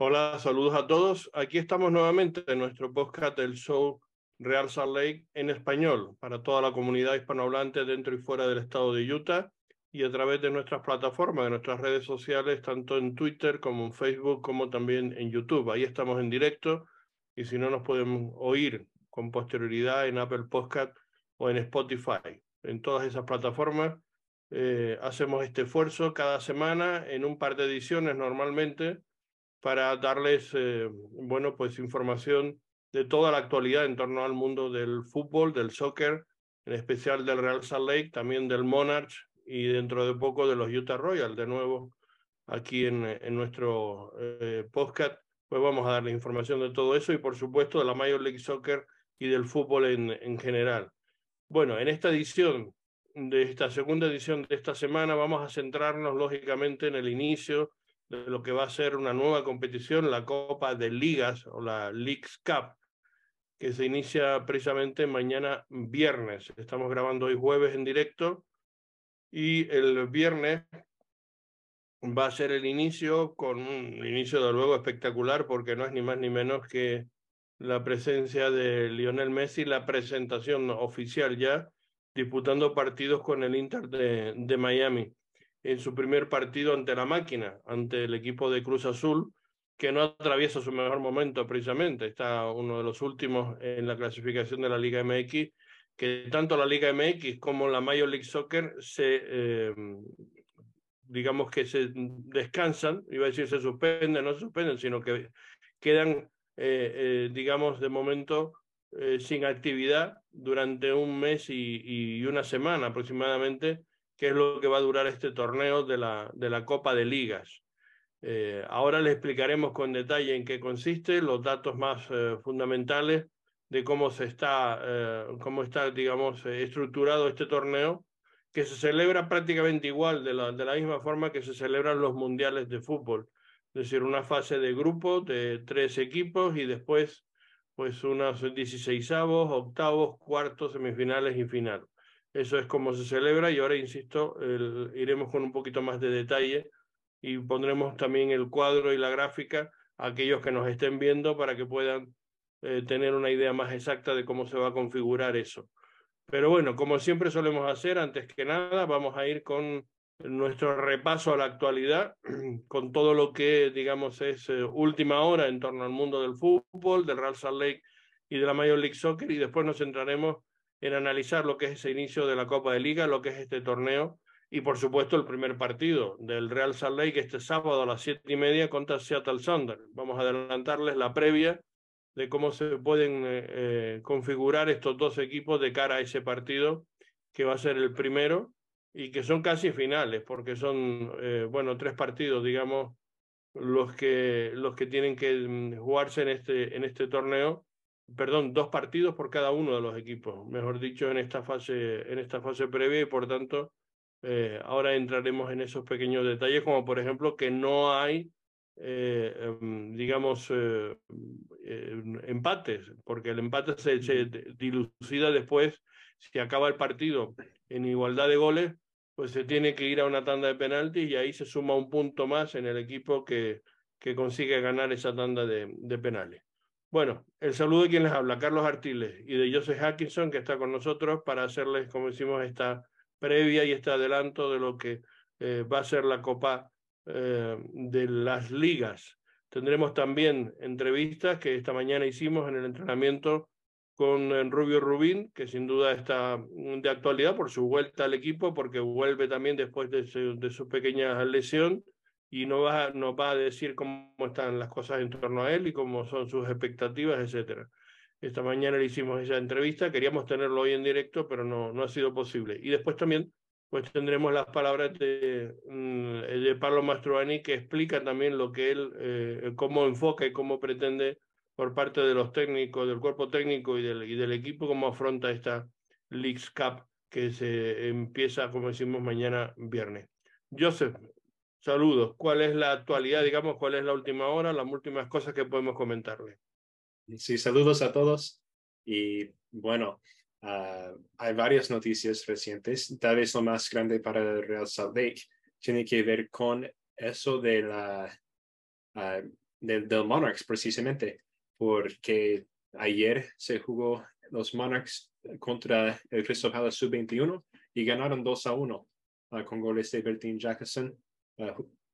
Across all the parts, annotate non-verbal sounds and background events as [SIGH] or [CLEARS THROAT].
Hola, saludos a todos. Aquí estamos nuevamente en nuestro podcast del show Real Salt Lake en español para toda la comunidad hispanohablante dentro y fuera del estado de Utah y a través de nuestras plataformas, de nuestras redes sociales, tanto en Twitter como en Facebook, como también en YouTube. Ahí estamos en directo y si no nos pueden oír con posterioridad en Apple Podcast o en Spotify. En todas esas plataformas eh, hacemos este esfuerzo cada semana en un par de ediciones normalmente para darles, eh, bueno, pues información de toda la actualidad en torno al mundo del fútbol, del soccer, en especial del Real Salt Lake, también del Monarch y dentro de poco de los Utah Royals, de nuevo aquí en, en nuestro eh, podcast, pues vamos a darle información de todo eso y por supuesto de la Major League Soccer y del fútbol en, en general. Bueno, en esta edición de esta segunda edición de esta semana vamos a centrarnos lógicamente en el inicio de lo que va a ser una nueva competición, la Copa de Ligas o la Leagues Cup, que se inicia precisamente mañana viernes. Estamos grabando hoy jueves en directo y el viernes va a ser el inicio con un inicio de luego espectacular porque no es ni más ni menos que la presencia de Lionel Messi, la presentación oficial ya, disputando partidos con el Inter de, de Miami en su primer partido ante la máquina, ante el equipo de Cruz Azul, que no atraviesa su mejor momento precisamente. Está uno de los últimos en la clasificación de la Liga MX, que tanto la Liga MX como la Major League Soccer se, eh, digamos que se descansan, iba a decir se suspenden, no se suspenden, sino que quedan, eh, eh, digamos, de momento sin actividad durante un mes y una semana aproximadamente qué es lo que va a durar este torneo de la, de la Copa de Ligas. Eh, ahora les explicaremos con detalle en qué consiste, los datos más eh, fundamentales de cómo se está, eh, cómo está, digamos, estructurado este torneo, que se celebra prácticamente igual, de la, de la misma forma que se celebran los mundiales de fútbol. Es decir, una fase de grupo de tres equipos y después, pues, unos 16 avos, octavos, cuartos, semifinales y final. Eso es como se celebra y ahora, insisto, iremos con un poquito más de detalle y pondremos también el cuadro y la gráfica a aquellos que nos estén viendo para que puedan eh, tener una idea más exacta de cómo se va a configurar eso. Pero bueno, como siempre solemos hacer, antes que nada, vamos a ir con nuestro repaso a la actualidad, [CLEARS THROAT] con todo lo que, digamos, es eh, última hora en torno al mundo del fútbol, del Real Salt Lake y de la Major League Soccer, y después nos centraremos en analizar lo que es ese inicio de la Copa de Liga, lo que es este torneo y por supuesto el primer partido del Real Salt Lake este sábado a las siete y media contra Seattle Thunder. Vamos a adelantarles la previa de cómo se pueden eh, eh, configurar estos dos equipos de cara a ese partido que va a ser el primero y que son casi finales porque son eh, bueno tres partidos digamos los que los que tienen que mm, jugarse en este en este torneo perdón, dos partidos por cada uno de los equipos, mejor dicho, en esta fase, en esta fase previa y por tanto eh, ahora entraremos en esos pequeños detalles, como por ejemplo que no hay, eh, em, digamos, eh, empates, porque el empate se, se, dilucida después, si acaba el partido en igualdad de goles, pues se tiene que ir a una tanda de penaltis y ahí se suma un punto más en el equipo que, que consigue ganar esa tanda de, de penales. Bueno, el saludo de quien les habla, Carlos Artiles, y de Joseph Atkinson, que está con nosotros para hacerles, como decimos, esta previa y este adelanto de lo que eh, va a ser la Copa eh, de las Ligas. Tendremos también entrevistas que esta mañana hicimos en el entrenamiento con eh, Rubio Rubín, que sin duda está de actualidad por su vuelta al equipo, porque vuelve también después de su pequeña lesión y nos va, nos va a decir cómo están las cosas en torno a él y cómo son sus expectativas, etcétera. Esta mañana le hicimos esa entrevista, queríamos tenerlo hoy en directo, pero no, no ha sido posible. Y después también pues tendremos las palabras de, mm, de Pablo Mastroani, que explica también lo que él, eh, cómo enfoca y cómo pretende por parte de los técnicos, del cuerpo técnico y del, y del equipo, cómo afronta esta Leagues Cup que se empieza, como decimos, mañana viernes. Joseph, Saludos. ¿Cuál es la actualidad, digamos, cuál es la última hora, las últimas cosas que podemos comentarle? Sí, saludos a todos. Y bueno, uh, hay varias noticias recientes. Tal vez lo más grande para el Real Salt Lake tiene que ver con eso de la, uh, del, del Monarchs precisamente, porque ayer se jugó los Monarchs contra el Crystal Palace Sub-21 y ganaron 2 a 1 uh, con goles de Bertin Jackson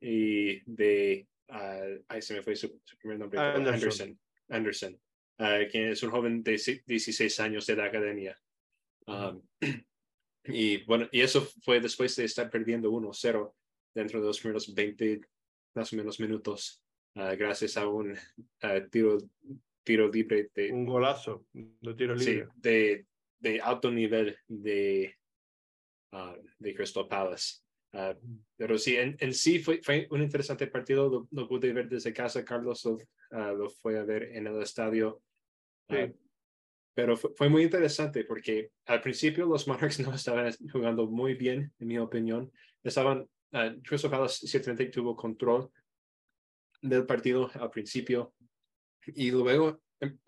y de, uh, ahí se me fue su, primer nombre, Anderson, Anderson, quien es un joven de 16 años de la academia. Um, [CLEARS THROAT] y bueno, y eso fue después de estar perdiendo 1-0 dentro de los primeros 20 más o menos minutos, gracias a un tiro, tiro libre de... Un golazo de tiro libre. Sí, de, de alto nivel de, uh, de Crystal Palace. Uh, pero sí, en, en, sí fue, fue un interesante partido, lo, pude ver desde casa, Carlos lo, uh, lo, fue a ver en el estadio. Sí. pero fue, fue, muy interesante porque al principio los Monarchs [LAUGHS] no estaban jugando muy bien, en mi opinión. Estaban, Crystal Palace ciertamente tuvo control del partido al principio y luego em,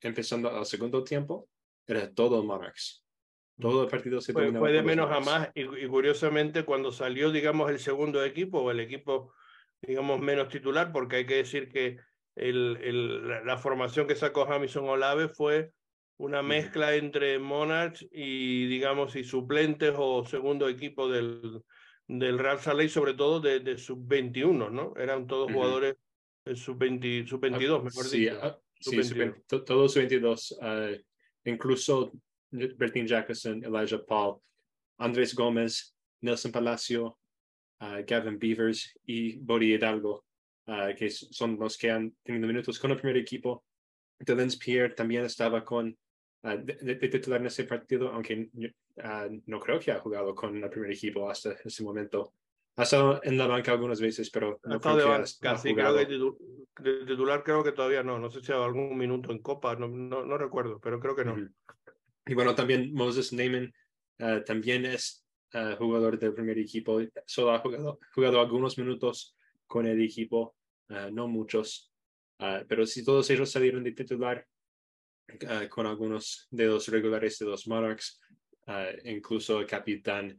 empezando al segundo tiempo, era todo Monarchs. Todo el partido se fue, fue de menos a más y, curiosamente cuando salió, digamos, el segundo equipo o el equipo, digamos, menos titular, porque hay que decir que el, el, la, formación que sacó Jamison Olave fue una mezcla entre Monarchs y, digamos, y suplentes o segundo equipo del, del Real Salé, sobre todo de, de sub-21, ¿no? Eran todos jugadores sub-22, sub -22, mejor sí, dicho. Uh, sí, todos sub-22. Uh, incluso Bertin Jackson, Elijah Paul, Andrés Gómez, Nelson Palacio, uh, Gavin Beavers y Bodi Hidalgo, uh, que son los que han tenido minutos con el primer equipo. Delens Pierre también estaba con uh, de, de, titular en ese partido, aunque no creo que ha jugado con el primer equipo hasta ese momento. Ha estado en la banca algunas veces, pero no creo de banca, sí, creo que de titular creo que todavía no. No sé si ha algún minuto en Copa, no, no, no recuerdo, pero creo que no. Y bueno, también Moses Neyman uh, también es uh, jugador del primer equipo. Solo ha jugado, jugado algunos minutos con el equipo, uh, no muchos. pero si todos ellos salieron de titular con algunos de los regulares de los Monarchs, incluso el capitán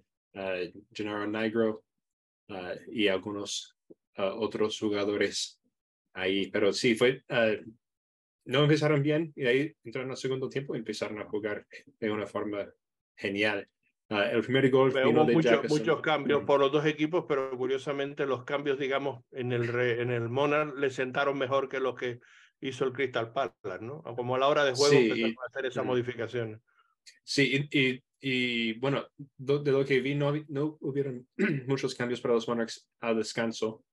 Gennaro Negro, Uh, y algunos otros jugadores ahí. Pero sí, fue, no empezaron bien y ahí entraron al segundo tiempo y empezaron a jugar de una forma genial. el primer gol hubo muchos, muchos cambios por los dos equipos, pero curiosamente los cambios, digamos, en el, en el Monarch le sentaron mejor que los que hizo el Crystal Palace, ¿no? Como a la hora de juego sí, empezaron a hacer esas modificaciones. Sí, y, y bueno, de lo que vi, no, no hubieron [CLEARS THROAT] muchos cambios para los Monarchs al descanso.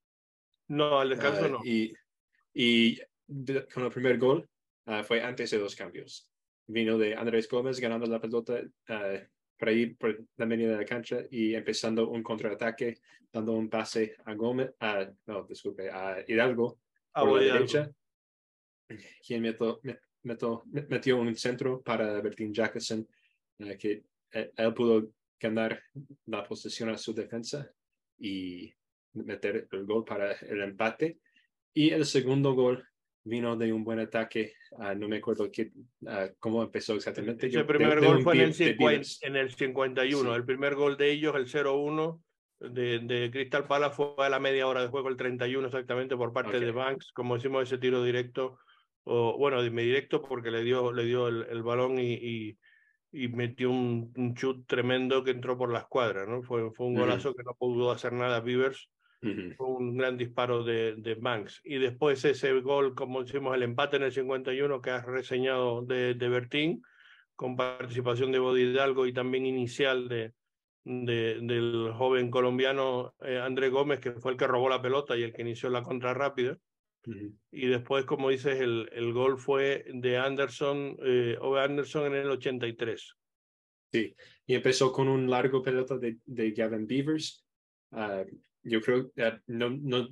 No, al descanso uh, no. Y, y de, con el primer gol uh, fue antes de los cambios. Vino de Andrés Gómez ganando la pelota uh, por ahí, por la media de la cancha y empezando un contraataque, dando un pase a Gómez, no, disculpe, a Hidalgo a por la Hidalgo. derecha, quien metió, metió, metió un centro para Bertín Jackson, que eh, él pudo ganar la posesión a su defensa y meter el gol para el empate. Y el segundo gol vino de un buen ataque. Uh, no me acuerdo qué, uh, cómo empezó exactamente. el primer de, gol de fue en el, 50, en el 51. Sí. El primer gol de ellos, el 0-1 de, de Crystal Palace, fue a la media hora de juego, el 31 exactamente por parte okay. de Banks. Como decimos, ese tiro directo, o bueno, dime directo porque le dio, le dio el, el balón y, y y metió un, un chut tremendo que entró por la escuadra, ¿no? Fue, fue un golazo uh -huh. que no pudo hacer nada Beavers, uh -huh. un gran disparo de, de, Banks. Y después ese gol, como decimos, el empate en el 51 que has reseñado de, de Bertín, con participación de Bodi Hidalgo y también inicial de, de, del joven colombiano eh, André Gómez, que fue el que robó la pelota y el que inició la contra rápida. Uh -huh. Y después, como dices, el, el gol fue de Anderson, eh, o Anderson en el 83. Sí, y empezó con un largo pelota de, de Gavin Beavers. Uh, yo creo, uh, no, no,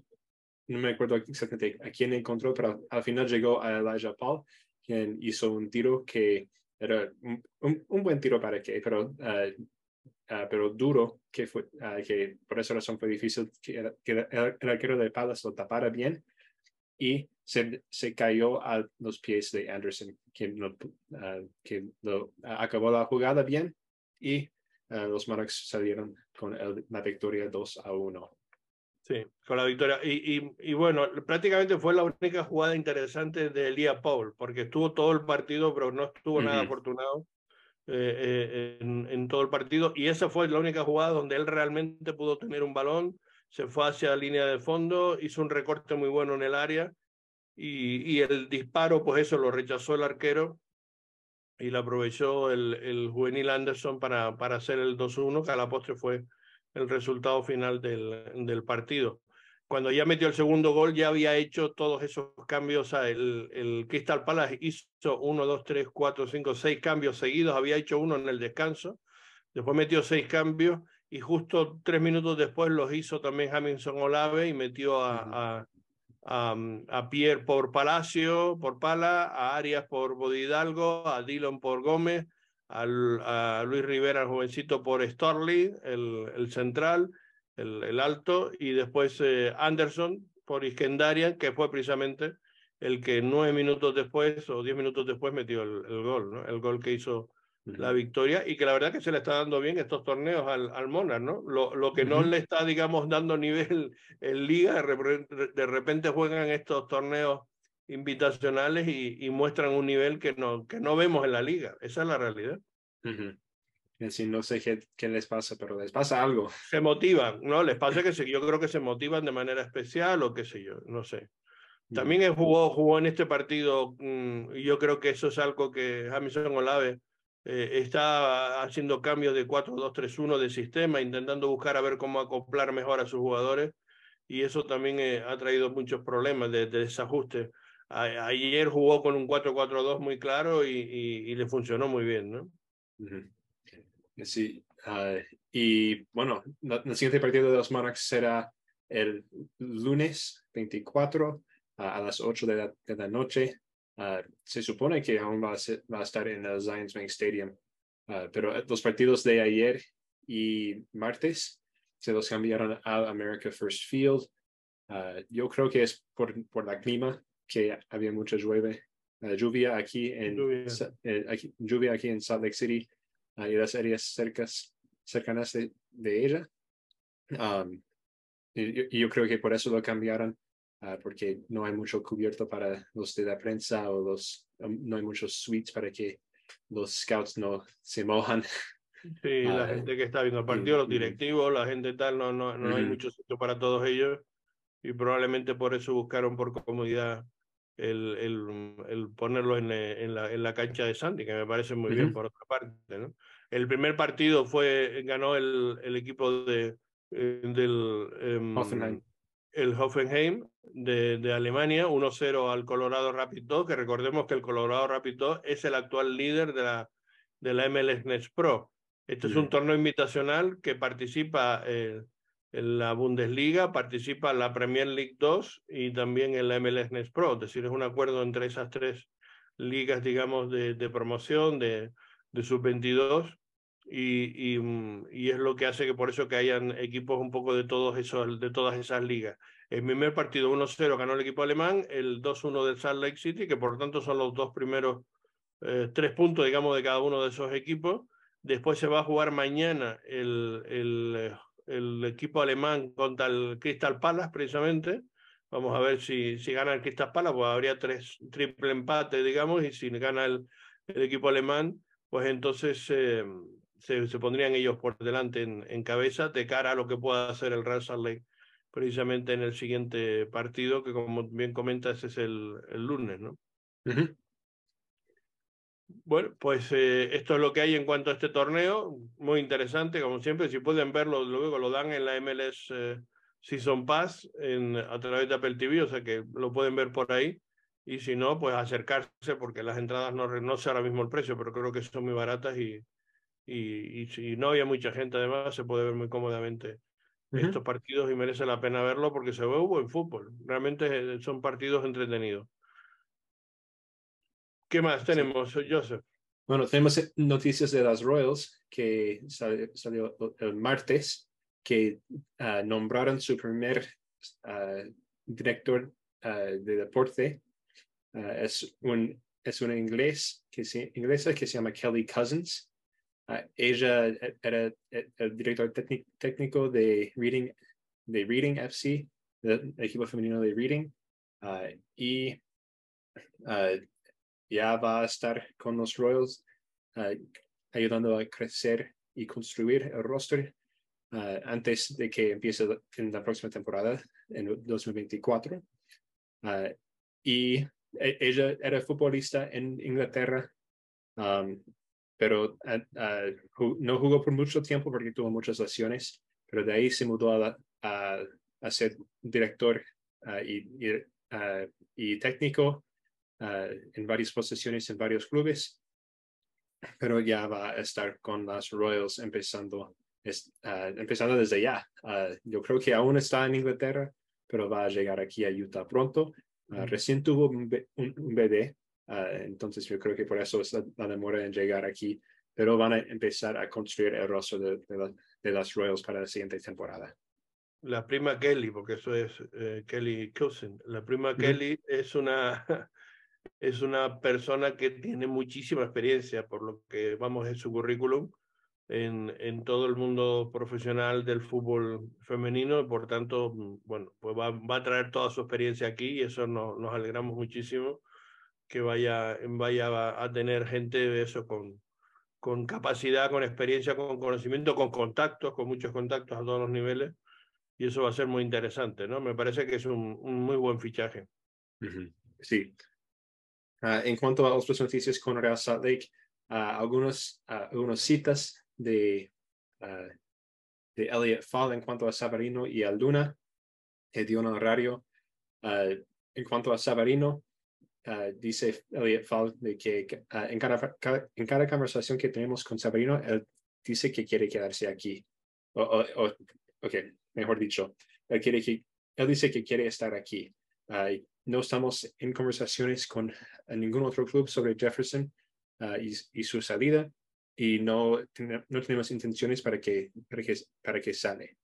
no me acuerdo exactamente a quién encontró, pero al final llegó a Elijah Paul, quien hizo un tiro que era un, un, buen tiro para que, pero, uh, pero duro, que, fue, que por esa razón fue difícil que, era, que el, el arquero de Palace lo tapara bien y se, se cayó a los pies de Anderson, quien, lo, que lo, acabó la jugada bien y uh, los Monarchs salieron con el, la victoria 2 a 1. Sí, con la victoria. Y, y, y, bueno, prácticamente fue la única jugada interesante de Elia Paul, porque estuvo todo el partido, pero no estuvo nada afortunado eh, eh, en, en, todo el partido. Y esa fue la única jugada donde él realmente pudo tener un balón, se fue hacia la línea de fondo, hizo un recorte muy bueno en el área y, y el disparo, pues eso lo rechazó el arquero y lo aprovechó el, el juvenil Anderson para, para hacer el 2-1, que a la postre fue el resultado final del, del, partido. Cuando ya metió el segundo gol, ya había hecho todos esos cambios. O sea, el, el Crystal Palace hizo uno, dos, tres, cuatro, cinco, seis cambios seguidos. Había hecho uno en el descanso. Después metió seis cambios y justo tres minutos después los hizo también Hamilton Olave y metió a, a, a, a, Pierre por Palacio, por Pala, a Arias por Bodidalgo, a Dillon por Gómez, al, a Luis Rivera, el jovencito, por Storley, el, el central, el, el, alto, y después eh, Anderson por Iskendarian, que fue precisamente el que nueve minutos después o diez minutos después metió el, el gol, ¿no? el gol que hizo la victoria y que la verdad que se le está dando bien estos torneos al, al Monarch, ¿no? Lo, lo que no le está, digamos, dando nivel en liga, de repente juegan estos torneos invitacionales y, y, muestran un nivel que no, que no vemos en la liga. Esa es la realidad. Uh -huh. Es no sé qué, qué, les pasa, pero les pasa algo. Se motivan, ¿no? Les pasa que se, yo creo que se motivan de manera especial o qué sé yo, no sé. También él jugó, jugó en este partido mmm, y yo creo que eso es algo que Jamison Olave eh, está haciendo cambios de 4-2-3-1 de sistema, intentando buscar a ver cómo acoplar mejor a sus jugadores y eso también eh, ha traído muchos problemas de, de desajuste ayer jugó con un 4-4-2 muy claro y, y, le funcionó muy bien, ¿no? Sí, y bueno, el siguiente partido de los Monarchs será el lunes 24 uh, a las 8 de la, de la noche. Se supone que aún va a, estar en el Zions Bank Stadium, pero los partidos de ayer y martes se los cambiaron al America First Field. yo creo que es por, por la clima que había mucha llueve, uh, lluvia aquí en lluvia. Eh, aquí, lluvia aquí en Salt Lake City uh, y las áreas cercas, cercanas de, de ella. Um, y, y, yo creo que por eso lo cambiaron, uh, porque no hay mucho cubierto para los de la prensa o los, um, no hay muchos suites para que los scouts no se mojan. Sí, [LAUGHS] la gente que está viendo el partido, los directivos, la gente tal, no, no, no hay mucho sitio para todos ellos y probablemente por eso buscaron por comodidad el, el, el ponerlo en, en, la, en, la, cancha de Santi, que me parece muy uh -huh. bien por otra parte. ¿no? El primer partido fue ganó el, el equipo de, eh, del um, Hoffenheim. el Hoffenheim de, de Alemania, 1-0 al Colorado Rapid 2, que recordemos que el Colorado Rapid 2 es el actual líder de la, de la MLS Next Pro. Este es un torneo invitacional que participa eh, en la Bundesliga, participa la Premier League 2 y también en la MLS Next Pro, es decir, es un acuerdo entre esas tres ligas, digamos, de, de promoción de, de sub-22 y, y, y, es lo que hace que por eso que hayan equipos un poco de, todos esos, de todas esas ligas. El primer partido 1-0 ganó el equipo alemán, el 2-1 del Salt Lake City, que por tanto son los dos primeros eh, tres puntos, digamos, de cada uno de esos equipos. Después se va a jugar mañana el, el el equipo alemán contra el Crystal Palace, precisamente. Vamos a ver si, si gana el Crystal Palace, pues habría tres, triple empate, digamos, y si gana el, equipo alemán, pues entonces eh, se, se, pondrían ellos por delante en, cabeza de cara a lo que pueda hacer el Real precisamente en el siguiente partido, que como bien comentas es el, el lunes, ¿no? Bueno, pues eh, esto es lo que hay en cuanto a este torneo, muy interesante, como siempre, si pueden verlo, luego lo dan en la MLS eh, Season Pass en, a través de Apple TV, o sea que lo pueden ver por ahí, y si no, pues acercarse, porque las entradas no, no sé ahora mismo el precio, pero creo que son muy baratas y, y, y si no había mucha gente además, se puede ver muy cómodamente uh -huh. estos partidos y merece la pena verlo porque se ve buen fútbol, realmente eh, son partidos entretenidos. ¿Qué más tenemos, sí. Joseph? Bueno, tenemos noticias de las Royals que salió, salió el martes, que uh, nombraron su primer uh, director uh, de deporte. es, un, es una inglés que se, inglesa que se llama Kelly Cousins. ella era el director técnico de Reading, de Reading FC, el equipo femenino de Reading, y ya va a estar con los Royals ayudando a crecer y construir el roster antes de que empiece en la próxima temporada, en 2024. y e, ella era futbolista en Inglaterra, pero no jugó por mucho tiempo porque tuvo muchas lesiones, pero de ahí se mudó a, a, ser director y, y, técnico en varias posiciones en varios clubes, pero ya va a estar con las Royals empezando, empezando desde ya. yo creo que aún está en Inglaterra, pero va a llegar aquí a Utah pronto. recién tuvo un, un bebé, Ah, entonces yo creo que por eso es la, demora en llegar aquí, pero van a empezar a construir el rostro de, de, las Royals para la siguiente temporada. La prima Kelly, porque eso es eh, Kelly Cousin. La prima Kelly es una, es una persona que tiene muchísima experiencia, por lo que vamos en su currículum, en, en todo el mundo profesional del fútbol femenino, y por tanto, mm, bueno, pues va, va a traer toda su experiencia aquí y eso nos, nos alegramos muchísimo que vaya, vaya a tener gente de eso con, con capacidad, con experiencia, con conocimiento, con contactos, con muchos contactos a todos los niveles. Y eso va a ser muy interesante, ¿no? Me parece que es un, un muy buen fichaje. Sí. Ah, en cuanto a otras noticias con Real Salt Lake, uh, algunos, algunas citas de, de Elliot Fall en cuanto a Sabarino y Alduna, que dio un horario. en cuanto a Sabarino, Ah, dice Elliot Fall de que ah, en, cada, en cada conversación que tenemos con Sabrino, él dice que quiere quedarse aquí. O, o, ok, mejor dicho, él, quiere que, él dice que quiere estar aquí. Uh, no estamos en conversaciones con ningún otro club sobre Jefferson y, y, su salida y no, no tenemos intenciones para que, para que, para que sale.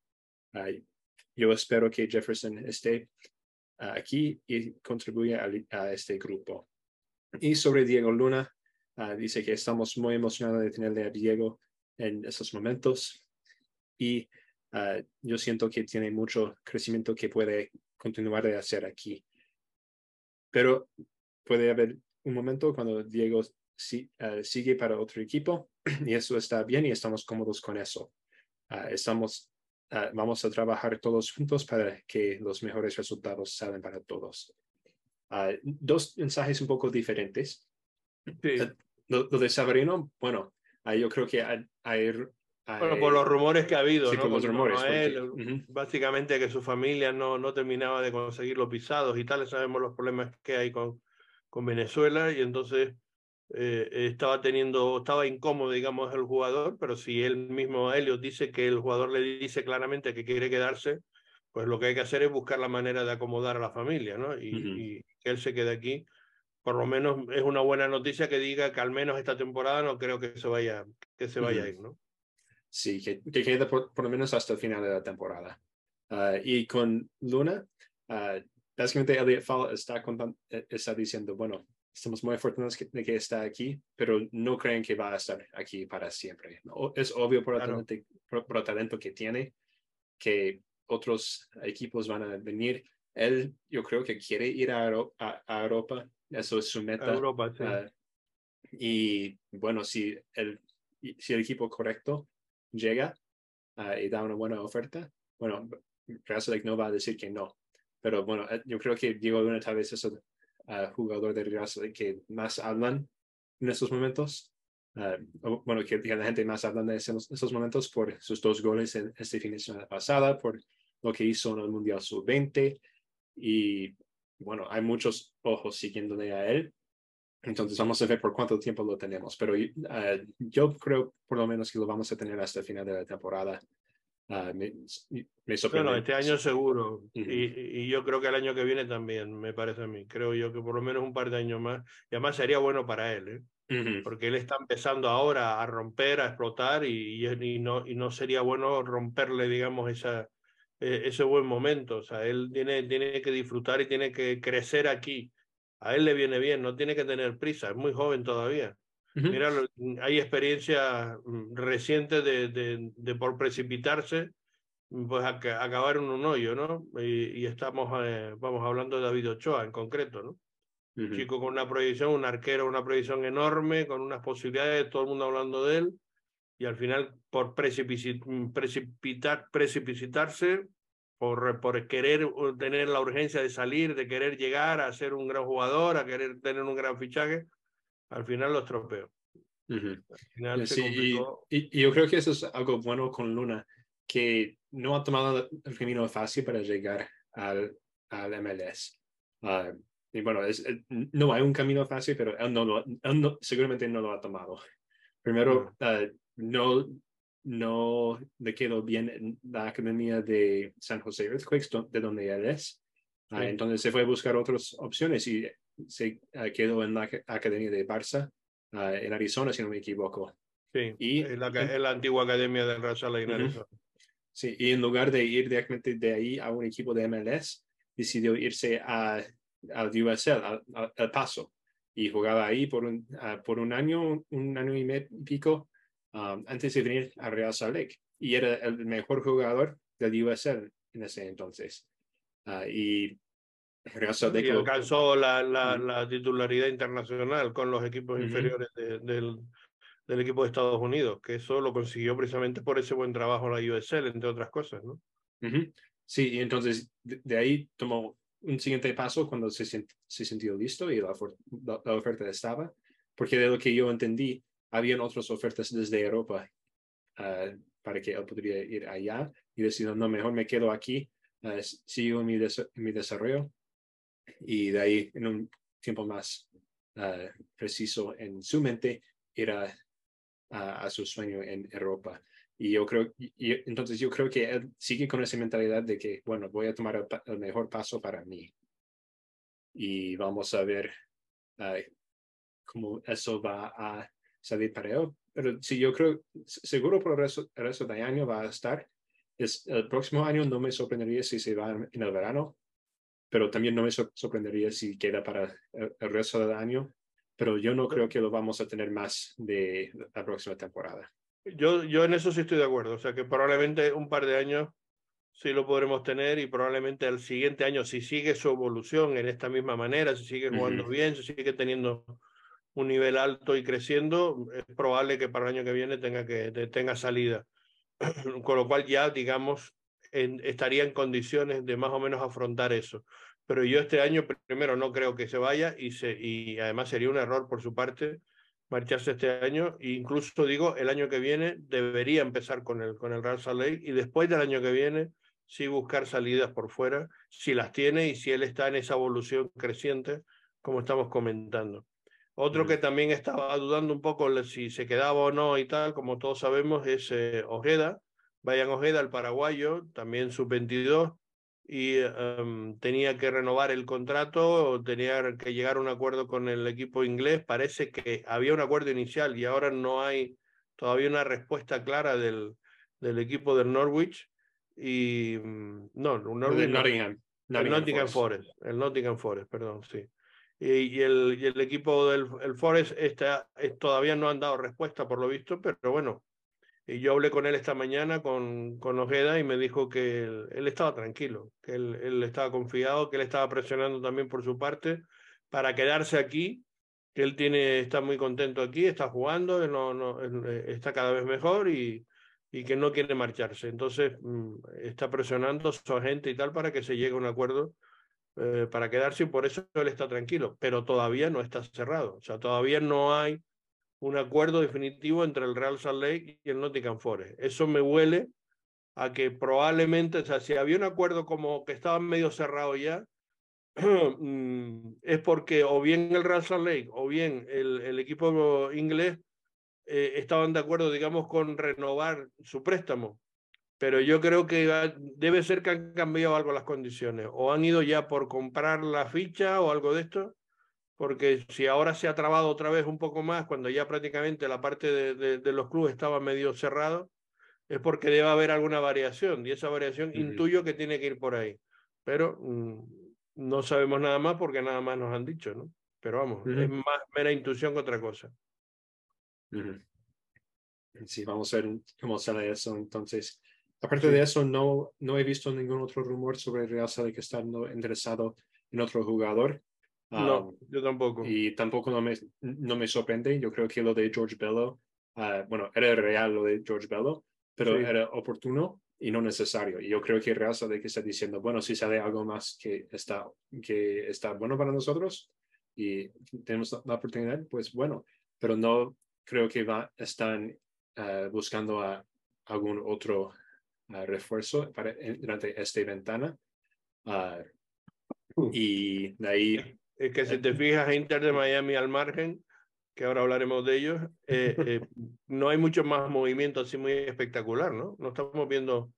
yo espero que Jefferson esté aquí y contribuye a, este grupo. Y sobre Diego Luna, dice que estamos muy emocionados de tenerle a Diego en esos momentos y yo siento que tiene mucho crecimiento que puede continuar de hacer aquí. Pero puede haber un momento cuando Diego ah, sigue para otro equipo [CLEARS THROAT] y eso está bien y estamos cómodos con eso. estamos Ah, vamos a trabajar todos juntos para que los mejores resultados salgan para todos. Ah, dos mensajes un poco diferentes. Ah, lo, de Sabrino, bueno, yo creo que hay, bueno, por los rumores que ha habido, ¿no? los rumores. Básicamente que su familia no, no terminaba de conseguir los pisados y tal. Sabemos los problemas que hay con, con Venezuela y entonces eh, estaba teniendo, estaba incómodo, digamos, el jugador, pero si él mismo, Elliot, dice que el jugador le dice claramente que quiere quedarse, pues lo que hay que hacer es buscar la manera de acomodar a la familia, ¿no? Y, que él se quede aquí. Por lo menos es una buena noticia que diga que al menos esta temporada no creo que se vaya, que se vaya a ir, ¿no? Sí, que, que quede por, lo menos hasta el final de la temporada. Ah, y con Luna, uh, básicamente Elliot Fall está, eh, está diciendo, bueno, estamos muy afortunados de que está aquí, pero no creen que va a estar aquí para siempre. Es obvio por el, talento, que tiene que otros equipos van a venir. Él, yo creo que quiere ir a, Europa, eso es su meta. Europa, sí. Ah, y bueno, si el, si el equipo correcto llega uh, y da una buena oferta, bueno, Real no va a decir que no. Pero bueno, eh, yo creo que Diego Luna tal vez eso jugador de Real que más hablan en estos momentos. Ah, bueno, que, la gente más habla de esos, momentos por sus dos goles en este fin de semana pasada, por lo que hizo en el Mundial Sub-20 y bueno, hay muchos ojos siguiéndole a él. Entonces vamos a ver por cuánto tiempo lo tenemos, pero ah, yo creo por lo menos que lo vamos a tener hasta el final de la temporada. Ah, me, Bueno, este año seguro. y, y, yo creo que el año que viene también, me parece a mí. Creo yo que por lo menos un par de años más. Y además sería bueno para él, ¿eh? porque él está empezando ahora a romper, a explotar y, y, no, y no sería bueno romperle, digamos, esa, e, ese buen momento. O sea, él tiene, tiene que disfrutar y tiene que crecer aquí. A él le viene bien, no tiene que tener prisa, es muy joven todavía. Mira, hay experiencias mm, recientes de, de, por precipitarse pues acabar en un hoyo, ¿no? Y, estamos, eh, vamos hablando de David Ochoa en concreto, ¿no? Un chico con una proyección, un arquero, una proyección enorme, con unas posibilidades, todo el mundo hablando de él, y al final por precipitar, precipitarse, por, por querer tener la urgencia de salir, de querer llegar a ser un gran jugador, a querer tener un gran fichaje, al final lo estropeo. y, y, yo creo que eso es algo bueno con Luna, que no ha tomado el camino fácil para llegar al, al MLS. Ah, y bueno, es, no hay un camino fácil, pero él, no no, seguramente no lo ha tomado. Primero, ah, no, no le quedó bien en la academia de San José Earthquakes, de donde él es. Ah, entonces se fue a buscar otras opciones y se quedó en la academia de Barça, en Arizona, si no me equivoco. Sí, y, en la, la antigua academia de Raza en Arizona. Sí, y en lugar de ir directamente de ahí a un equipo de MLS, decidió irse a, al USL, al, Paso, y jugaba ahí por un, ah, por un año, un año y medio pico, um, antes de venir a Real Salt Lake. Y era el mejor jugador del USL en ese entonces. Uh, y Real Salt Lake... Y alcanzó la, la, la, titularidad internacional con los equipos inferiores del del equipo de Estados Unidos, que eso lo consiguió precisamente por ese buen trabajo la USL, entre otras cosas, ¿no? Sí, y entonces de, ahí tomó un siguiente paso cuando se, se sintió listo y la, la, oferta estaba, porque de lo que yo entendí, habían otras ofertas desde Europa ah, para que él podría ir allá y decidió, no, mejor me quedo aquí, uh, sigo mi, mi desarrollo y de ahí en un tiempo más ah, preciso en su mente era a, su sueño en Europa. Y yo creo, y, entonces yo creo que él sigue con esa mentalidad de que, bueno, voy a tomar el, mejor paso para mí. Y vamos a ver cómo eso va a para él. Pero sí, yo creo, seguro por el resto, el resto del año va a estar. Es, el próximo año no me sorprendería si se va en el verano, pero también no me sorprendería si queda para el resto del año pero yo no creo que lo vamos a tener más de la próxima temporada. Yo, yo en eso sí estoy de acuerdo, o sea que probablemente un par de años sí lo podremos tener y probablemente el siguiente año, si sigue su evolución en esta misma manera, si sigue jugando bien, si sigue teniendo un nivel alto y creciendo, es probable que para el año que viene tenga, que, tenga salida. [CLEARS THROAT] Con lo cual ya, digamos, estaría en condiciones de más o menos afrontar eso pero yo este año primero no creo que se vaya y, y además sería un error por su parte marcharse este año e incluso digo el año que viene debería empezar con el, con el Real Salt Lake y después del año que viene sí buscar salidas por fuera si las tiene y si él está en esa evolución creciente como estamos comentando. Otro que también estaba dudando un poco si se quedaba o no y tal, como todos sabemos, es eh, Ojeda. Vayan Ojeda, el paraguayo, también sub-22, y em, tenía que renovar el contrato, tenía que llegar a un acuerdo con el equipo inglés. Parece que había un acuerdo inicial y ahora no hay todavía una respuesta clara del, del equipo del Norwich. Y mm, no, Norwich, Nottingham, el Nottingham Forest. el Nottingham Forest, perdón, sí. Y, el, y el equipo del el Forest está, todavía no han dado respuesta por lo visto, pero bueno, y yo hablé con él esta mañana, con, con Ojeda, y me dijo que él, estaba tranquilo, que él, estaba confiado, que él estaba presionando también por su parte para quedarse aquí, que él tiene, está muy contento aquí, está jugando, no, no, eh, está cada vez mejor y, y que no quiere marcharse. Entonces mm, está presionando a su agente y tal para que se llegue a un acuerdo eh, para quedarse y por eso él está tranquilo, pero todavía no está cerrado, o sea, todavía no hay un acuerdo definitivo entre el Real Salt Lake y el Nottingham Forest. Eso me huele a que probablemente, o sea, si había un acuerdo como que estaba medio cerrado ya, [CLEARS THROAT] mm, es porque o bien el Real Salt Lake o bien el, equipo inglés eh, estaban de acuerdo, digamos, con renovar su préstamo. Pero yo creo que debe ser que han cambiado algo las condiciones. O han ido ya por comprar la ficha o algo de esto porque si ahora se ha trabado otra vez un poco más, cuando ya prácticamente la parte de, de, los clubes estaba medio cerrado, es porque debe haber alguna variación, y esa variación intuyo que tiene que ir por ahí. Pero mm, no sabemos nada más porque nada más nos han dicho, ¿no? Pero vamos, es más mera intuición que otra cosa. Sí, vamos a ver cómo sale eso. Entonces, aparte de eso, no, no he visto ningún otro rumor sobre Real Salt Lake estando interesado en otro jugador. no, yo tampoco. Y tampoco no me, no me sorprende. Yo creo que lo de George Bello, bueno, era real lo de George Bello, pero era oportuno y no necesario. Y yo creo que Real Salt Lake está diciendo, bueno, si sale algo más que está, que está bueno para nosotros y tenemos la oportunidad, pues bueno, pero no creo que va, están buscando a algún otro refuerzo para, durante esta ventana. Ah, y de ahí... Es que si te fijas, Inter de Miami al margen, que ahora hablaremos de ellos, eh, [LAUGHS] eh, no hay mucho más movimiento así muy espectacular, ¿no? No estamos viendo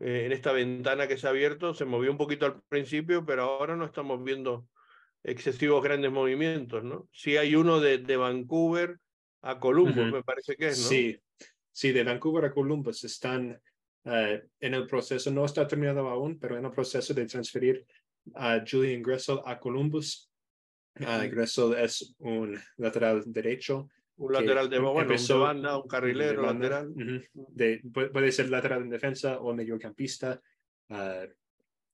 eh, en esta ventana que se ha abierto, se movió un poquito al principio, pero ahora no estamos viendo excesivos grandes movimientos, ¿no? Sí hay uno de, de Vancouver a Columbus, me parece que es, ¿no? Sí, sí, de Vancouver a Columbus están eh, en el proceso, no está terminado aún, pero en el proceso de transferir a Julian Gressel a Columbus. Uh, Gressel es un lateral derecho. Un lateral de bueno, empezó, banda, un carrilero, lateral. de, puede ser lateral en defensa o mediocampista, uh,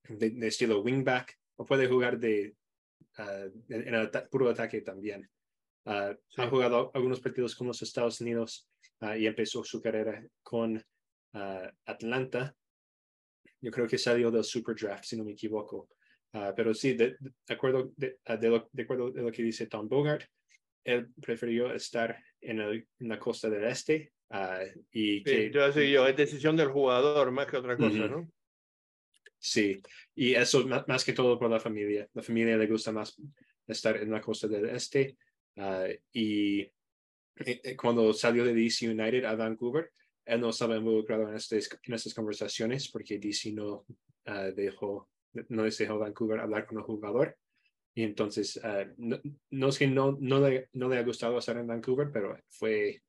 de, estilo wingback, o puede jugar de, en el puro ataque también. Ha jugado algunos partidos con los Estados Unidos y empezó su carrera con Atlanta. Yo creo que salió del Super Draft, si no me equivoco. Ah, pero sí, de, acuerdo, de, ah, de, lo, de, acuerdo de lo que dice Tom Bogart, él prefirió estar en, el, en la costa del este. Uh, y que, yo, yo, es decisión del jugador más que otra cosa, ¿no? Sí, y eso más, más, que todo por la familia. La familia le gusta más estar en la costa del este. y eh, eh, cuando salió de DC United a Vancouver, él no estaba involucrado en, estas conversaciones porque DC no uh, dejó, no les Vancouver hablar con el jugador. Y entonces, uh, no, no, es que no, no, le, no le ha gustado estar en Vancouver, pero fue,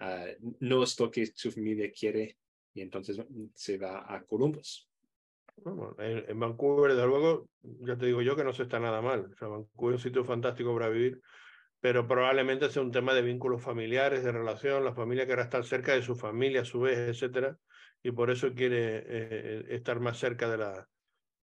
uh, no es lo que su familia quiere y entonces se va a Columbus. En, Vancouver, desde luego, ya te digo yo que no se está nada mal. Vancouver es un sitio fantástico para vivir pero probablemente sea un tema de vínculos familiares, de relación, la familia quiere estar cerca de su familia a su vez, etcétera, y por eso quiere eh, estar más cerca de la,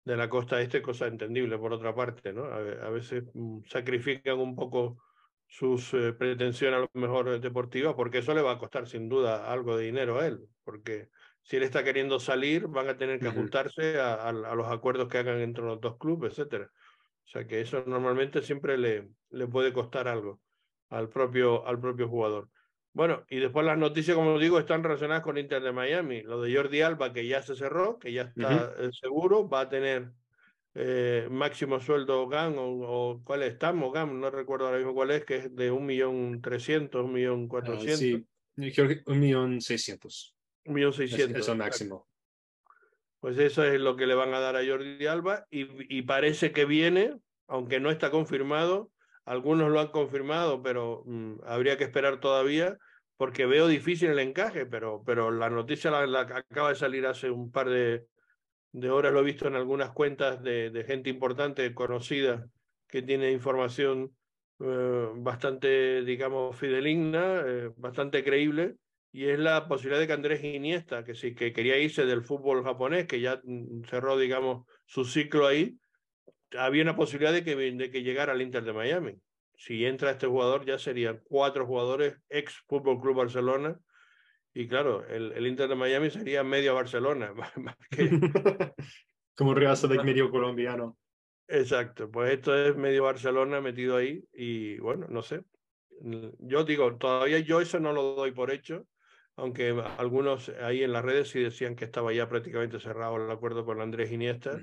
de la costa este, cosa entendible por otra parte, ¿no? A, veces mm, sacrifican un poco sus eh, pretensiones a lo mejor deportivas, porque eso le va a costar sin duda algo de dinero a él, porque si él está queriendo salir, van a tener que ajustarse a, a, a los acuerdos que hagan entre los dos clubes, etcétera. O sea que eso normalmente siempre le, le puede costar algo al propio, al propio jugador. Bueno, y después las noticias, como digo, están relacionadas con Inter de Miami. Lo de Jordi Alba, que ya se cerró, que ya está eh, seguro, va a tener eh, máximo sueldo GAN o, cuál es, TAM GAM, no recuerdo ahora mismo cuál es, que es de un millón trescientos, un millón cuatrocientos. sí, creo que un millón seiscientos. Un millón seiscientos. Es, el máximo pues eso es lo que le van a dar a Jordi Alba y, parece que viene, aunque no está confirmado, algunos lo han confirmado, pero mm, habría que esperar todavía porque veo difícil el encaje, pero, pero la noticia la, acaba de salir hace un par de, horas, lo he visto en algunas cuentas de, de gente importante, conocida, que tiene información eh, bastante, digamos, fideligna, eh, bastante creíble, y es la posibilidad de que Andrés Iniesta, que sí que quería irse del fútbol japonés, que ya mm, cerró, digamos, su ciclo ahí, había una posibilidad de que, de que llegara al Inter de Miami. Si entra este jugador, ya serían cuatro jugadores ex Fútbol Club Barcelona. Y claro, el, el, Inter de Miami sería medio Barcelona. [LAUGHS] Más que... [LAUGHS] Como Real de medio colombiano. Exacto, pues esto es medio Barcelona metido ahí. Y bueno, no sé. Yo digo, todavía yo eso no lo doy por hecho aunque algunos ahí en las redes sí decían que estaba ya prácticamente cerrado el acuerdo con Andrés Iniesta,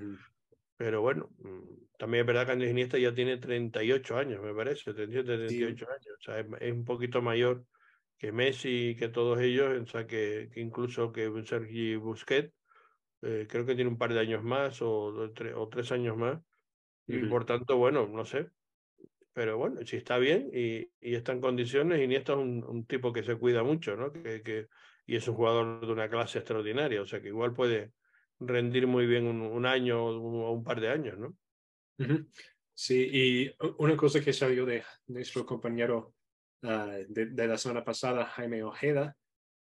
pero bueno, mm, también es verdad que Andrés Iniesta ya tiene 38 años, me parece, 37, 38 años, o sea, es, un poquito mayor que Messi y que todos ellos, o sea, que, que incluso que Sergi Busquets, eh, creo que tiene un par de años más o, o tres años más, y por tanto, bueno, no sé, pero bueno, si está bien y, y está en condiciones, Iniesta es un, un, tipo que se cuida mucho, ¿no? Que, que, y es un jugador de una clase extraordinaria, o sea que igual puede rendir muy bien un, un año o un, par de años, ¿no? Sí, y una cosa que salió de nuestro compañero uh, de, de, la semana pasada, Jaime Ojeda,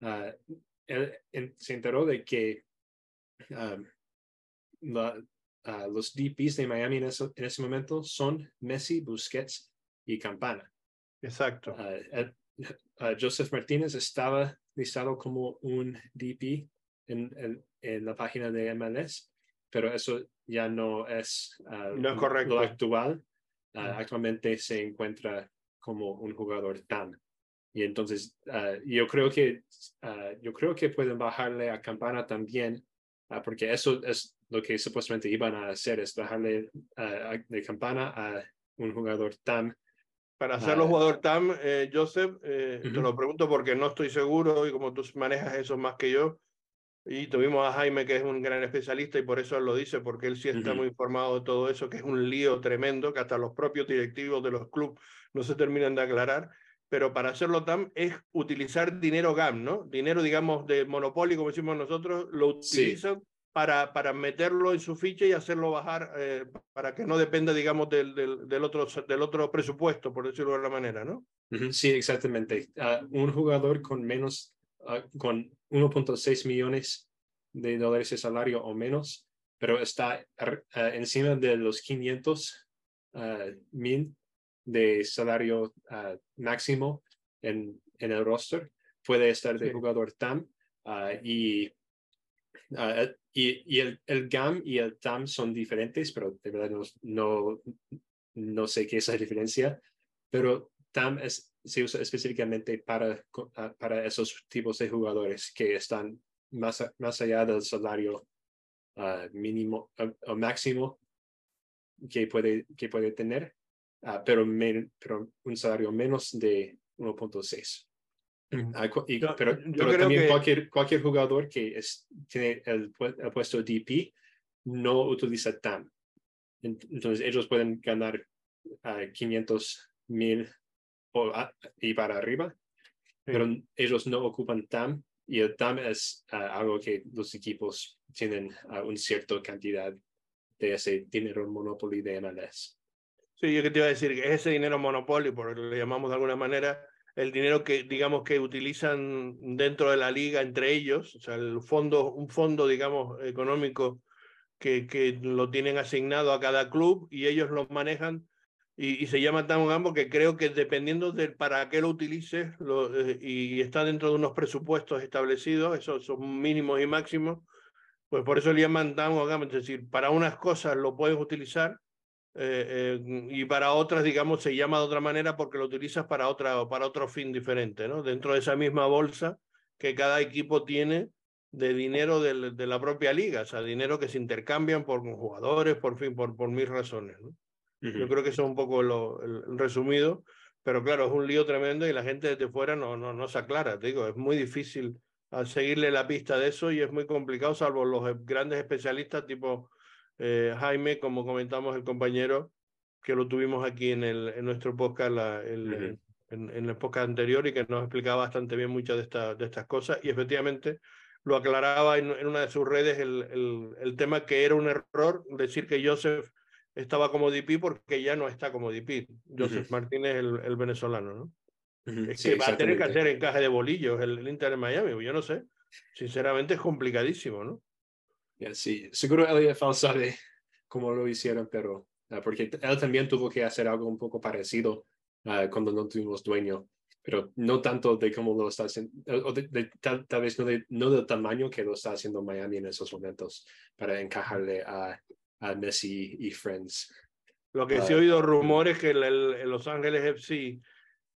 uh, él, él, se enteró de que los DPs de Miami en, eso, en ese momento son Messi, Busquets y Campana. Exacto. Joseph Martínez estaba listado como un DP en, en, la página de MLS, pero eso ya no es, correcto. lo actual. Actualmente se encuentra como un jugador TAM. Y entonces yo creo que yo creo que pueden bajarle a Campana también, porque eso es lo que supuestamente iban a hacer, es bajarle de Campana a un jugador TAM para hacerlo jugador TAM, eh, Joseph, eh, te lo pregunto porque no estoy seguro y como tú manejas eso más que yo, y tuvimos a Jaime que es un gran especialista y por eso él lo dice, porque él sí está muy informado de todo eso, que es un lío tremendo, que hasta los propios directivos de los clubes no se terminan de aclarar, pero para hacerlo TAM es utilizar dinero GAM, ¿no? Dinero, digamos, de monopolio, como decimos nosotros, lo utilizan para, para meterlo en su ficha y hacerlo bajar eh, para que no dependa, digamos, del, del, otro, del otro presupuesto, por decirlo de alguna manera, ¿no? Sí, exactamente. Ah, un jugador con menos, uh, con 1.6 millones de dólares de salario o menos, pero está ah, encima de los 500 mil de salario máximo en, en el roster, puede estar de jugador TAM y y, el, el, GAM y el TAM son diferentes, pero de verdad no, no, no sé qué es la diferencia. Pero TAM se usa específicamente para, ah, para esos tipos de jugadores que están más, más allá del salario uh, mínimo o máximo que puede, que puede tener, pero, pero un salario menos de 1.6. Ah, pero, también cualquier, cualquier jugador que es, tiene el, puesto DP no utiliza TAM. Entonces ellos pueden ganar a 500 mil y para arriba, pero ellos no ocupan TAM y el TAM es ah, algo que los equipos tienen a una cierta cantidad de ese dinero monopolio de MLS. Sí, yo que te iba a decir que ese dinero monopolio, por lo llamamos de alguna manera, el dinero que digamos que utilizan dentro de la liga entre ellos, o sea, el fondo, un fondo digamos económico que, que lo tienen asignado a cada club y ellos lo manejan y, se llama TAM porque creo que dependiendo de para qué lo utilices eh, y está dentro de unos presupuestos establecidos, esos son mínimos y máximos, pues por eso le llaman TAM es decir, para unas cosas lo puedes utilizar eh, eh, y para otras, digamos, se llama de otra manera porque lo utilizas para, otra, para otro fin diferente, ¿no? Dentro de esa misma bolsa que cada equipo tiene de dinero de, de la propia liga, o sea, dinero que se intercambian por jugadores, por fin, por, por mil razones, ¿no? Yo creo que eso es un poco lo, el, resumido, pero claro, es un lío tremendo y la gente desde fuera no, no, no se aclara, te digo, es muy difícil seguirle la pista de eso y es muy complicado, salvo los grandes especialistas tipo eh, Jaime, como comentamos el compañero, que lo tuvimos aquí en, el, en nuestro podcast la, el, en, en, el podcast anterior y que nos explicaba bastante bien muchas de, estas de estas cosas y efectivamente lo aclaraba en, en una de sus redes el, el, el, tema que era un error decir que Joseph estaba como DP porque ya no está como DP. Joseph Martínez, el, el venezolano, ¿no? Es que va a tener que hacer encaje de bolillos el, el Inter de Miami, yo no sé. Sinceramente es complicadísimo, ¿no? Sí, seguro Elliot sabe cómo lo hicieron, pero ah, porque él también tuvo que hacer algo un poco parecido uh, cuando no tuvimos dueño, pero no tanto de cómo lo está haciendo, o de, tal, vez no, de, no del tamaño que lo está haciendo Miami en esos momentos para encajarle a, a Messi y Friends. Lo que sí he oído rumores que el, Los Ángeles FC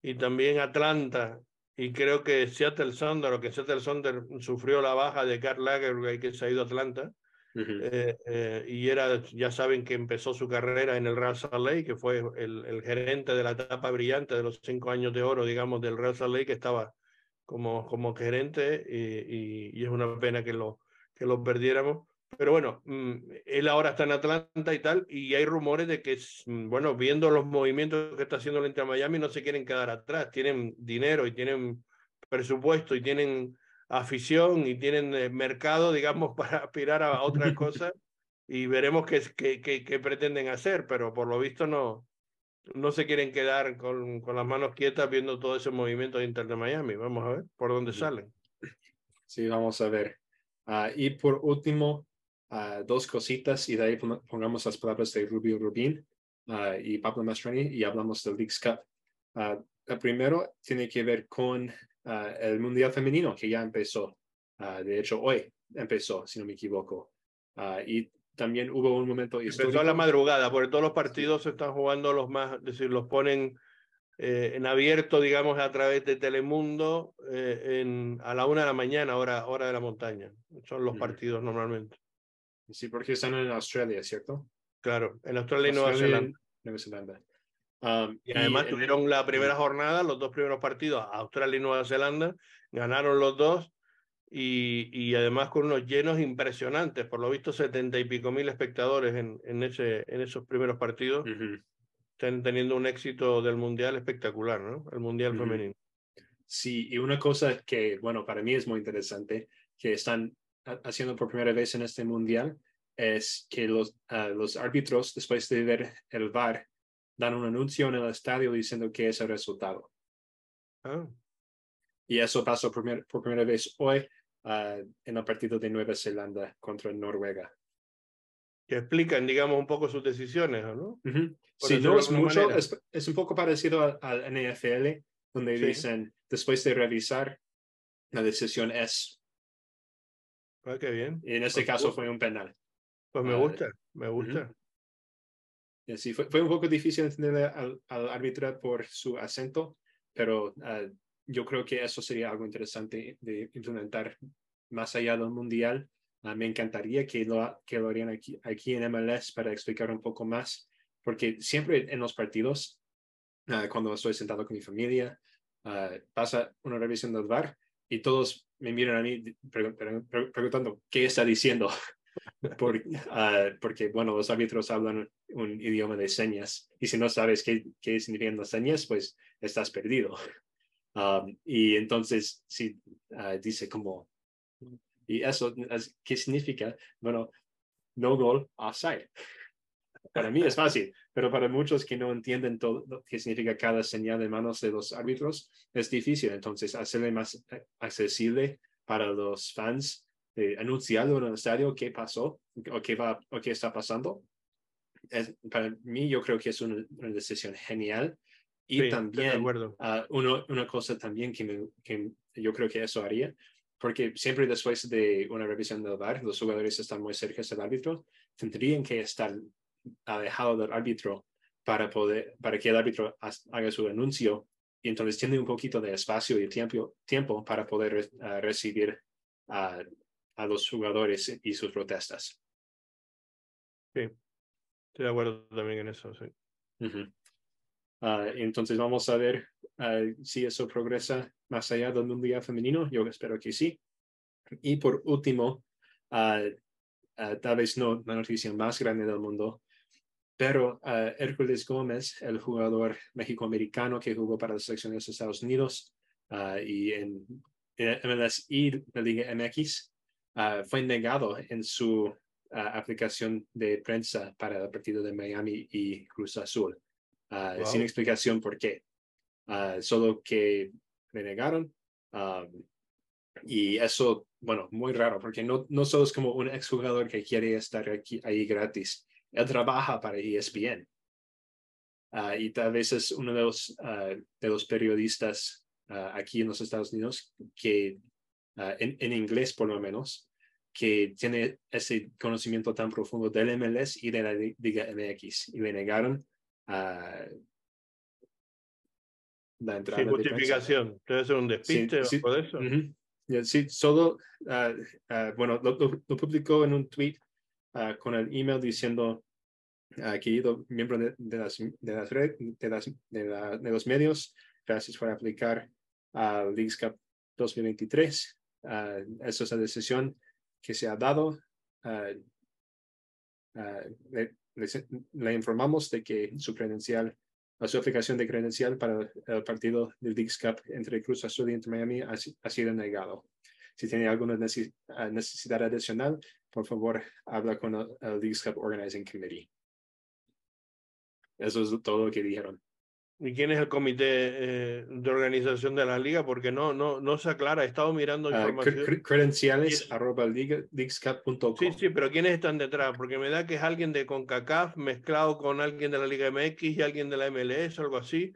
y también Atlanta y creo que Seattle Sonder, o que Seattle Sonder sufrió la baja de Karl Lagerwey que se ha ido a Atlanta, eh, eh, y era, ya saben que empezó su carrera en el Real Salt Lake, que fue el, el, gerente de la etapa brillante de los cinco años de oro, digamos, del Real Salt Lake, que estaba como, como gerente, y, y, es una pena que lo, que lo perdiéramos. Pero bueno, mm, él ahora está en Atlanta y tal, y hay rumores de que, mm, bueno, viendo los movimientos que está haciendo el Inter Miami, no se quieren quedar atrás. Tienen dinero y tienen presupuesto y tienen afición y tienen eh, mercado, digamos, [LAUGHS] para aspirar a otras [LAUGHS] cosas y veremos qué, qué, qué, pretenden hacer, pero por lo visto no, no se quieren quedar con, con las manos quietas viendo todo ese movimiento de Inter de Miami. Vamos a ver por dónde salen. Sí, vamos a ver. Ah, y por último, uh, dos cositas y de ahí pongamos las palabras de Rubio Rubín uh, y Pablo Mastrani y hablamos del Leagues Cup. el primero tiene que ver con el Mundial Femenino que ya empezó. de hecho, hoy empezó, si no me equivoco. y también hubo un momento histórico. Empezó a la madrugada, porque todos los partidos se están jugando los más, es decir, los ponen eh, en abierto, digamos, a través de Telemundo eh, en, a la una de la mañana, hora, hora de la montaña. Son los partidos normalmente. Sí, porque están en Australia, ¿cierto? Claro, en Australia y Nueva Zelanda. Um, y además tuvieron la primera jornada, los dos primeros partidos, Australia y Nueva Zelanda, ganaron los dos y, y, además con unos llenos impresionantes, por lo visto setenta y pico mil espectadores en, en, ese, en esos primeros partidos están teniendo un éxito del mundial espectacular, ¿no? El mundial femenino. Sí, y una cosa que, bueno, para mí es muy interesante, que están haciendo por primera vez en este mundial, es que los, ah, los árbitros, después de ver el VAR, dan un anuncio en el estadio diciendo que es el resultado. Ah. Y eso pasó por, por primera vez hoy uh, en el partido de Nueva Zelanda contra Noruega. Que explican, digamos, un poco sus decisiones, ¿no? Sí, no es mucho, es, un poco parecido al, NFL, donde dicen, después de revisar, la decisión es. Ah, qué bien. Y en este caso fue un penal. Pues me gusta, me gusta. sí, fue, fue, un poco difícil entender al, al árbitro por su acento, pero uh, yo creo que eso sería algo interesante de implementar más allá del mundial. Uh, me encantaría que lo, que lo harían aquí, aquí en MLS para explicar un poco más porque siempre en los partidos, uh, cuando estoy sentado con mi familia, uh, pasa una revisión del VAR y todos me miran a mí preguntando qué está diciendo. [LAUGHS] Por, uh, porque, bueno, los árbitros hablan un idioma de señas y si no sabes qué, qué significan las señas, pues estás perdido. Um, y entonces, si dice como, ¿y eso qué significa? Bueno, no gol, offside. Para mí es fácil, pero para muchos que no entienden todo lo que significa cada señal de manos de los árbitros, es difícil. Entonces, hacerle más eh, accesible para los fans, eh, anunciarlo en el estadio qué pasó o qué, va, o qué está pasando. Es, para mí, yo creo que es una, decisión genial. Y también, uh, una cosa también que, me, que yo creo que eso haría, porque siempre después de una revisión del VAR, los jugadores están muy cerca del árbitro, tendrían que estar alejado del árbitro para, poder, para que el árbitro haga su anuncio y entonces tiene un poquito de espacio y tiempo, tiempo para poder uh, recibir a los jugadores y sus protestas. Sí, estoy de acuerdo también en eso, sí. Uh, entonces vamos a ver uh, si eso progresa más allá del mundial femenino. Yo espero que sí. Y por último, tal vez no la noticia más grande del mundo, pero uh, Hércules Gómez, el jugador mexicoamericano que jugó para la selección de los Estados Unidos uh, y en, MLS y la Liga MX, uh, fue negado en su aplicación de prensa para el partido de Miami y Cruz Azul, sin explicación por qué. solo que le negaron. Um, y eso, bueno, muy raro, porque no, no solo es como un exjugador que quiere estar aquí, ahí gratis, él trabaja para ESPN. Ah, y tal vez es uno de los, ah, de los periodistas ah, aquí en los Estados Unidos que, en, en, inglés por lo menos, que tiene ese conocimiento tan profundo del MLS y de la Liga MX. Y le negaron la entrada. Sin justificación. Debe ser un despiste sí, por eso. Sí, solo, bueno, lo, lo, publicó en un tweet uh, con el email diciendo, uh, querido miembro de, de, las, de, las red, de, las, de, la, de, los medios, gracias por aplicar al Leagues Cup 2023. Uh, esa es la decisión que se ha dado. Le, le, informamos de que su credencial, su aplicación de credencial para el partido del Leagues entre Cruz Azul y entre Miami ha, ha sido negado. Si tiene alguna necesidad adicional, por favor, habla con el, el Leagues Cup Organizing Committee. Eso es todo lo que dijeron. ¿Y quién es el comité eh, de organización de la liga? Porque no, no, no se aclara. He estado mirando Ah, información. cre- credenciales arroba liga-. Sí, sí, pero ¿quiénes están detrás? Porque me da que es alguien de CONCACAF mezclado con alguien de la Liga MX y alguien de la MLS, algo así.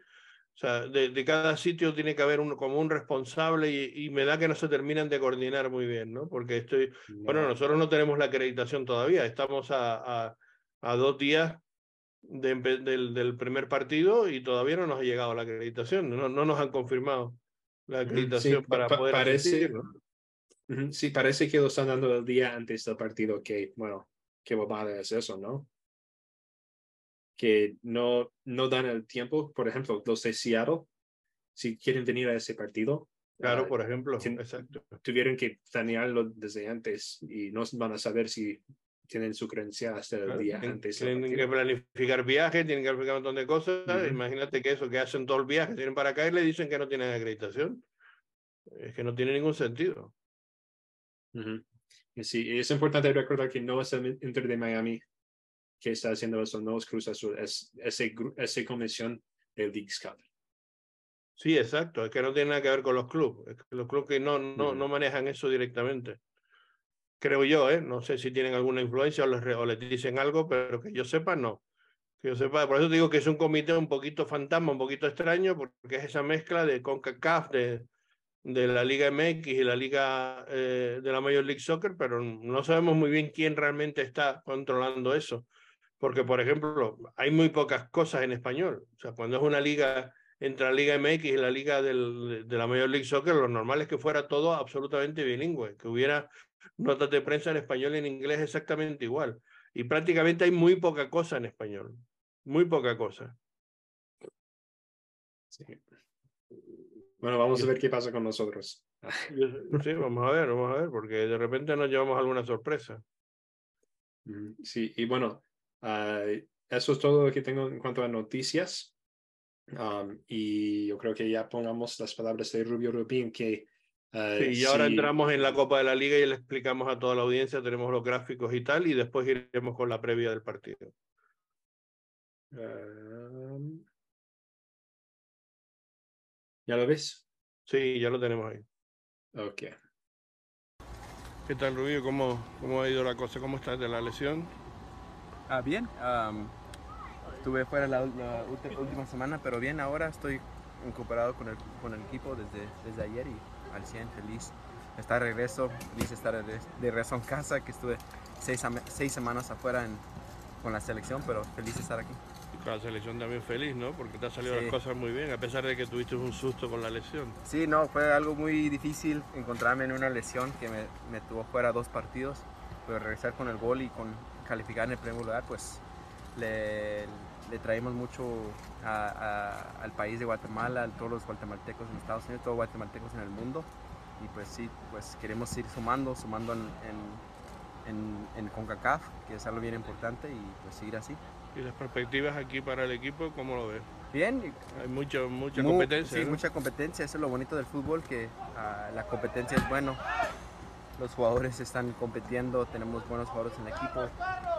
O sea, de, de cada sitio tiene que haber uno como un responsable y, y me da que no se terminan de coordinar muy bien, ¿no? Porque estoy, bueno, No. nosotros no tenemos la acreditación todavía, estamos a, a, a dos días de del, del primer partido y todavía no nos ha llegado la acreditación, no, no nos han confirmado la sí, acreditación pa- para pa- poder parece, asistir, ¿no? Ujú, sí, parece que lo están dando el día antes del partido, que, bueno, qué bobada es eso, ¿no? Que no, no dan el tiempo, por ejemplo, los de Seattle, si quieren venir a ese partido, Claro, ah, por ejemplo, exacto. tuvieron que planearlo desde antes y no van a saber si tienen su credencial hasta el Claro, día tienen- antes. Tienen que planificar viajes, tienen que planificar un montón de cosas. Ujú. Imagínate que eso, que hacen todo el viaje, tienen para acá y le dicen que no tienen acreditación. Es que no tiene ningún sentido. Ujú. Y sí, es importante recordar que no es el Inter de Miami que está haciendo no es Cruz Azul, es ese, esa comisión del Cup. Sí, exacto. Es que no tiene nada que ver con los clubes. Es que los clubes que no, no, no manejan eso directamente. Creo yo, ¿eh? No sé si tienen alguna influencia o les, o les dicen algo, pero que yo sepa, no. Que yo sepa, por eso digo que es un comité un poquito fantasma, un poquito extraño, porque es esa mezcla de CONCACAF, de, de la Liga MX y la Liga eh, de la Major League Soccer, pero no sabemos muy bien quién realmente está controlando eso. Porque, por ejemplo, hay muy pocas cosas en español. O sea, cuando es una liga entre la Liga MX y la Liga del- de la Major League Soccer, lo normal es que fuera todo absolutamente bilingüe, que hubiera notas de prensa en español y en inglés exactamente igual. Y prácticamente hay muy poca cosa en español. Muy poca cosa. Sí. Bueno, vamos a ver qué pasa con nosotros. Sí, vamos a ver, vamos a ver, porque de repente nos llevamos alguna sorpresa. Sí, y bueno, ah, eso es todo lo que tengo en cuanto a noticias. Um, y yo creo que ya pongamos las palabras de Rubio Rubín que... ah, Sí, y ahora si- entramos en la Copa de la Liga y le explicamos a toda la audiencia, tenemos los gráficos y tal, y después iremos con la previa del partido. Um, ¿Ya lo ves? Sí, ya lo tenemos ahí. Ok. ¿Qué tal, Rubio? ¿Cómo, cómo ha ido la cosa? ¿Cómo estás de la lesión? Ah, bien. am, estuve fuera la, la última semana, pero bien, ahora estoy incorporado con el, con el equipo desde, desde ayer y al 100 feliz estar de regreso, feliz estar de, regreso en casa, que estuve seis, seis semanas afuera en- con la selección, pero feliz de estar aquí. Y con la selección también feliz, ¿no? Porque te han salido Sí. las cosas muy bien, a pesar de que tuviste un susto con la lesión. Sí, no, fue algo muy difícil encontrarme en una lesión que me, me tuvo fuera dos partidos, pero regresar con el gol y con calificar en el primer lugar, pues le, le traemos mucho a- a- al país de Guatemala, a todos los guatemaltecos en Estados Unidos, todos los guatemaltecos en el mundo. Y pues sí, pues queremos ir sumando, sumando en, en, en, en CONCACAF, que es algo bien importante, y pues seguir así. ¿Y las perspectivas aquí para el equipo, cómo lo ves? Bien, Hay mucha Mu- competencia. Sí, ¿no? mucha competencia. Eso es lo bonito del fútbol, que ah, la competencia es bueno. Los jugadores están compitiendo, tenemos buenos jugadores en el equipo,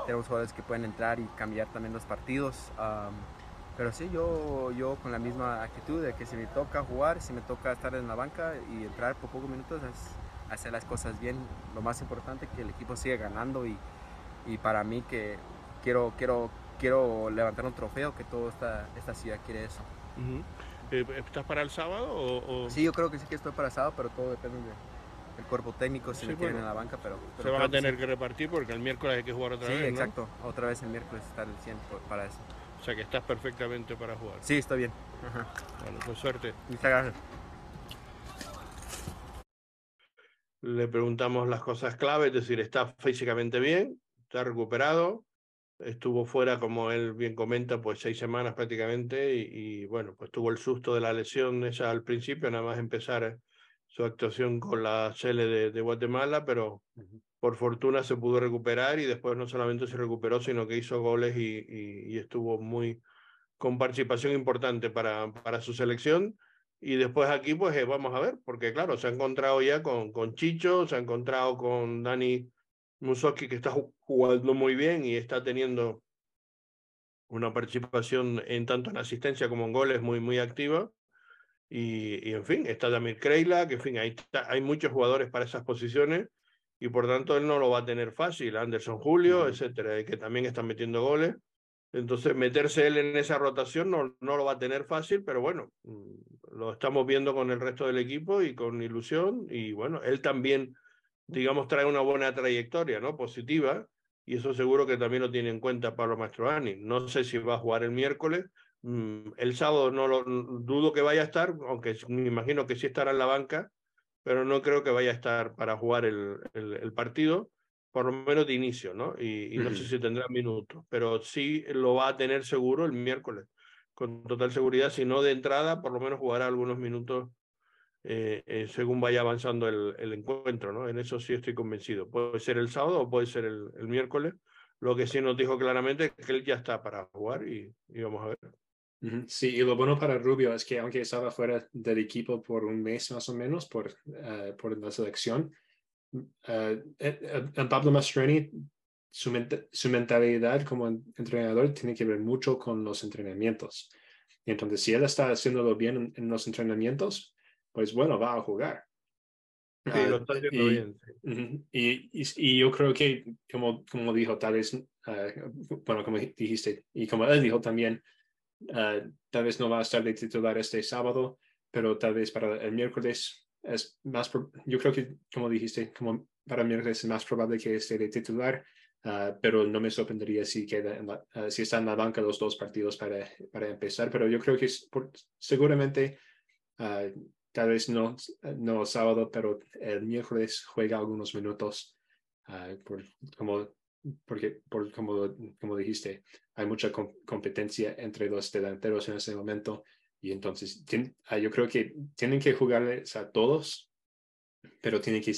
tenemos jugadores que pueden entrar y cambiar también los partidos. am, pero sí, yo, yo con la misma actitud de que si me toca jugar, si me toca estar en la banca y entrar por pocos minutos, es hacer las cosas bien. Lo más importante que el equipo siga ganando y, y para mí que quiero, quiero, quiero levantar un trofeo, que toda esta, esta ciudad quiere eso. Ujú. Eh, ¿Estás para el sábado o, o Sí, yo creo que sí que estoy para sábado, pero todo depende de- del cuerpo técnico, si Sí, quieren bueno. en la banca, pero... se pero van a creo que tener que repartir porque el miércoles hay que jugar otra Sí, vez? sí ¿no? exacto. Otra vez el miércoles estar el 100 por- para eso. O sea que estás perfectamente para jugar. Sí, estoy bien. Ajá. Bueno, pues suerte. Muchas gracias. Le preguntamos las cosas clave, es decir, está físicamente bien, está recuperado, estuvo fuera, como él bien comenta, pues seis semanas prácticamente y, y, bueno, pues tuvo el susto de la lesión esa al principio, nada más empezar su actuación con la Sele de, de Guatemala, pero por fortuna se pudo recuperar y después no solamente se recuperó, sino que hizo goles y, y- y estuvo muy con participación importante para, para su selección. Y después aquí, pues eh, vamos a ver, porque claro, se ha encontrado ya con, con Chicho, se ha encontrado con Dani Musoski, que está ju- jugando muy bien y está teniendo una participación en tanto en asistencia como en goles muy, muy activa. Y, en fin, está Damir Kreila, que en fin, hay, hay muchos jugadores para esas posiciones y por tanto él no lo va a tener fácil. Anderson Julio, etcétera, que también están metiendo goles. Entonces, meterse él en esa rotación no, no lo va a tener fácil, pero bueno, mm, lo estamos viendo con el resto del equipo y con ilusión. Y bueno, él también, digamos, trae una buena trayectoria, ¿no? Positiva. Y eso seguro que también lo tiene en cuenta Pablo Mastroani. No sé si va a jugar el miércoles. Mm, el sábado no lo dudo que vaya a estar, aunque me imagino que sí estará en la banca, pero no creo que vaya a estar para jugar el, el partido por lo menos de inicio, ¿no? Y, no sé si tendrá minutos, pero sí lo va a tener seguro el miércoles, con total seguridad, si no de entrada, por lo menos jugará algunos minutos eh, eh, según vaya avanzando el, el, encuentro, ¿no? En eso sí estoy convencido. Puede ser el sábado o puede ser el, el miércoles. Lo que sí nos dijo claramente es que él ya está para jugar y, y vamos a ver. Sí, y lo bueno para Rubio es que aunque estaba fuera del equipo por un mes más o menos por, uh, por la selección, uh, Pablo Mastroni, su, su, mentalidad como entrenador tiene que ver mucho con los entrenamientos. Y entonces, si él está haciéndolo bien en, los entrenamientos, pues bueno, va a jugar. Sí, uh, lo está haciendo y, bien. Sí. Y, y, y, yo creo que, como, como dijo, tal vez, bueno, como dijiste, y como él dijo también, uh, tal vez no va a estar de titular este sábado, pero tal vez para el miércoles es más, yo creo que, como dijiste, como para mí es más probable que esté de titular, uh, pero no me sorprendería si, queda en la, uh, si está en la banca los dos partidos para, para empezar, pero yo creo que seguramente, tal vez no, no sábado, pero el miércoles juega algunos minutos, como, porque, por, como, como dijiste, hay mucha competencia entre los delanteros en ese momento y entonces, ah, yo creo que tienen que jugarles a todos, pero tiene que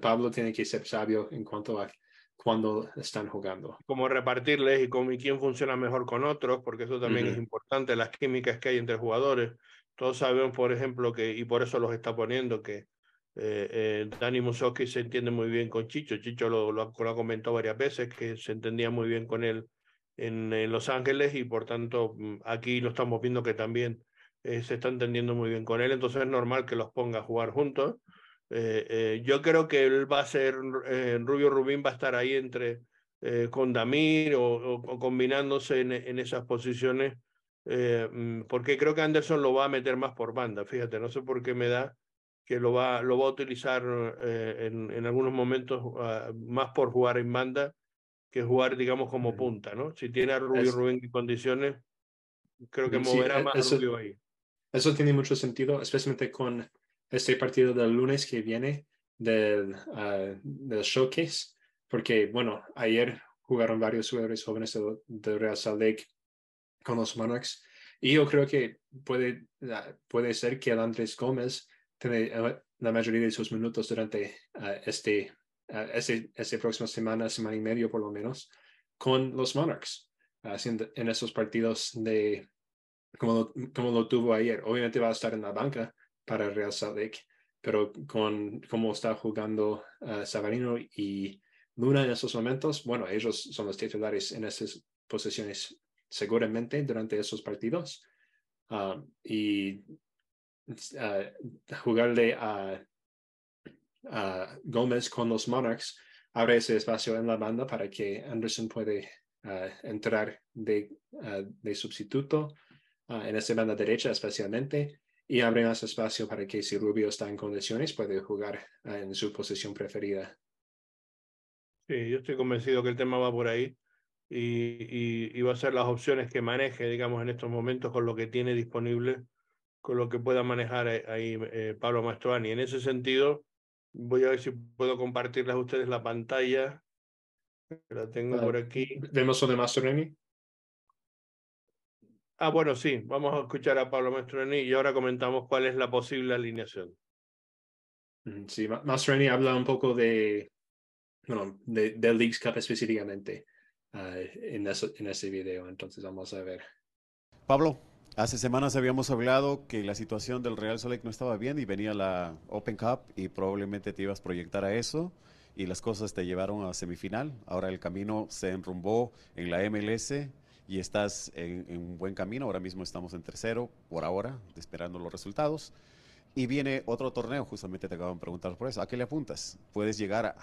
Pablo tiene que ser sabio en cuanto a cuando están jugando. Cómo repartirles y, cómo, y quién funciona mejor con otros, porque eso también es importante, las químicas que hay entre jugadores. Todos sabemos, por ejemplo, que, y por eso los está poniendo, que eh, eh, Dani Musoski se entiende muy bien con Chicho. Chicho lo, lo, lo, ha comentado varias veces, que se entendía muy bien con él en, Los Ángeles y por tanto mm, aquí lo estamos viendo que también eh, se está entendiendo muy bien con él, entonces es normal que los ponga a jugar juntos. Eh, eh, yo creo que él va a ser, Rubio Rubín va a estar ahí entre con Damir o, combinándose en, en, esas posiciones, mm, porque creo que Anderson lo va a meter más por banda, fíjate, no sé por qué me da que lo va, lo va a utilizar en, en, algunos momentos ah, más por jugar en banda que jugar, digamos, como punta, ¿no? Si tiene a Rubio Rubén en condiciones, creo que moverá e, más eso, a Rubio ahí. Eso tiene mucho sentido, especialmente con este partido del lunes que viene del, uh, del showcase, porque, bueno, ayer jugaron varios jugadores jóvenes de, de Real Salt Lake con los Monarchs, y yo creo que puede, uh, puede ser que el Andrés Gómez tiene la mayoría de sus minutos durante uh, este uh, ese, ese próxima semana, semana y medio por lo menos, con los Monarchs, haciendo en esos partidos de como lo, como lo tuvo ayer. Obviamente va a estar en la banca para Real Salt Lake, pero con cómo está jugando Savarino y Luna en esos momentos, bueno, ellos son los titulares en esas posiciones seguramente durante esos partidos. Uh, y uh, jugarle a uh, Gómez con los Monarchs, abre ese espacio en la banda para que Anderson puede uh, entrar de, uh, de sustituto en esa banda derecha especialmente y abre más espacio para que si Rubio está en condiciones puede jugar en su posición preferida. Sí, yo estoy convencido que el tema va por ahí y, y, y va a ser las opciones que maneje, digamos, en estos momentos con lo que tiene disponible, con lo que pueda manejar ahí eh, Pablo Mastroani. En ese sentido, Voy a ver si puedo compartirles a ustedes la pantalla. La tengo por aquí. ¿Vemos de Mastroeni? Ah, bueno, sí. Vamos a escuchar a Pablo Mastroeni y ahora comentamos cuál es la posible alineación. Sí, Mastroeni habla un poco de, bueno, de, del Leagues Cup específicamente uh, en, eso, en ese video. Entonces vamos a ver. Pablo, Hace semanas habíamos hablado que la situación del Real Salt no estaba bien y venía la Open Cup y probablemente te ibas a proyectar a eso y las cosas te llevaron a semifinal. Ahora el camino se enrumbó en la MLS y estás en, un buen camino. Ahora mismo estamos en tercero, por ahora, esperando los resultados. Y viene otro torneo, justamente te acaban de preguntar por eso. ¿A qué le apuntas? Puedes llegar a,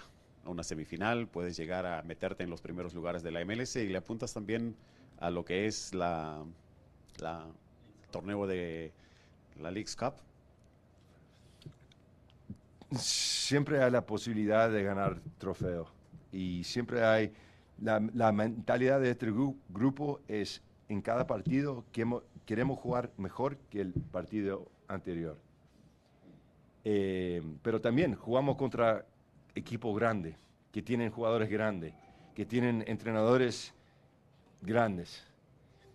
una semifinal, puedes llegar a meterte en los primeros lugares de la MLS y le apuntas también a lo que es la, la torneo de la League's Cup. Siempre hay la posibilidad de ganar trofeo y siempre hay la, mentalidad de este grupo es en cada partido que queremos jugar mejor que el partido anterior. Eh, pero también jugamos contra equipos grandes, que tienen jugadores grandes, que tienen entrenadores grandes.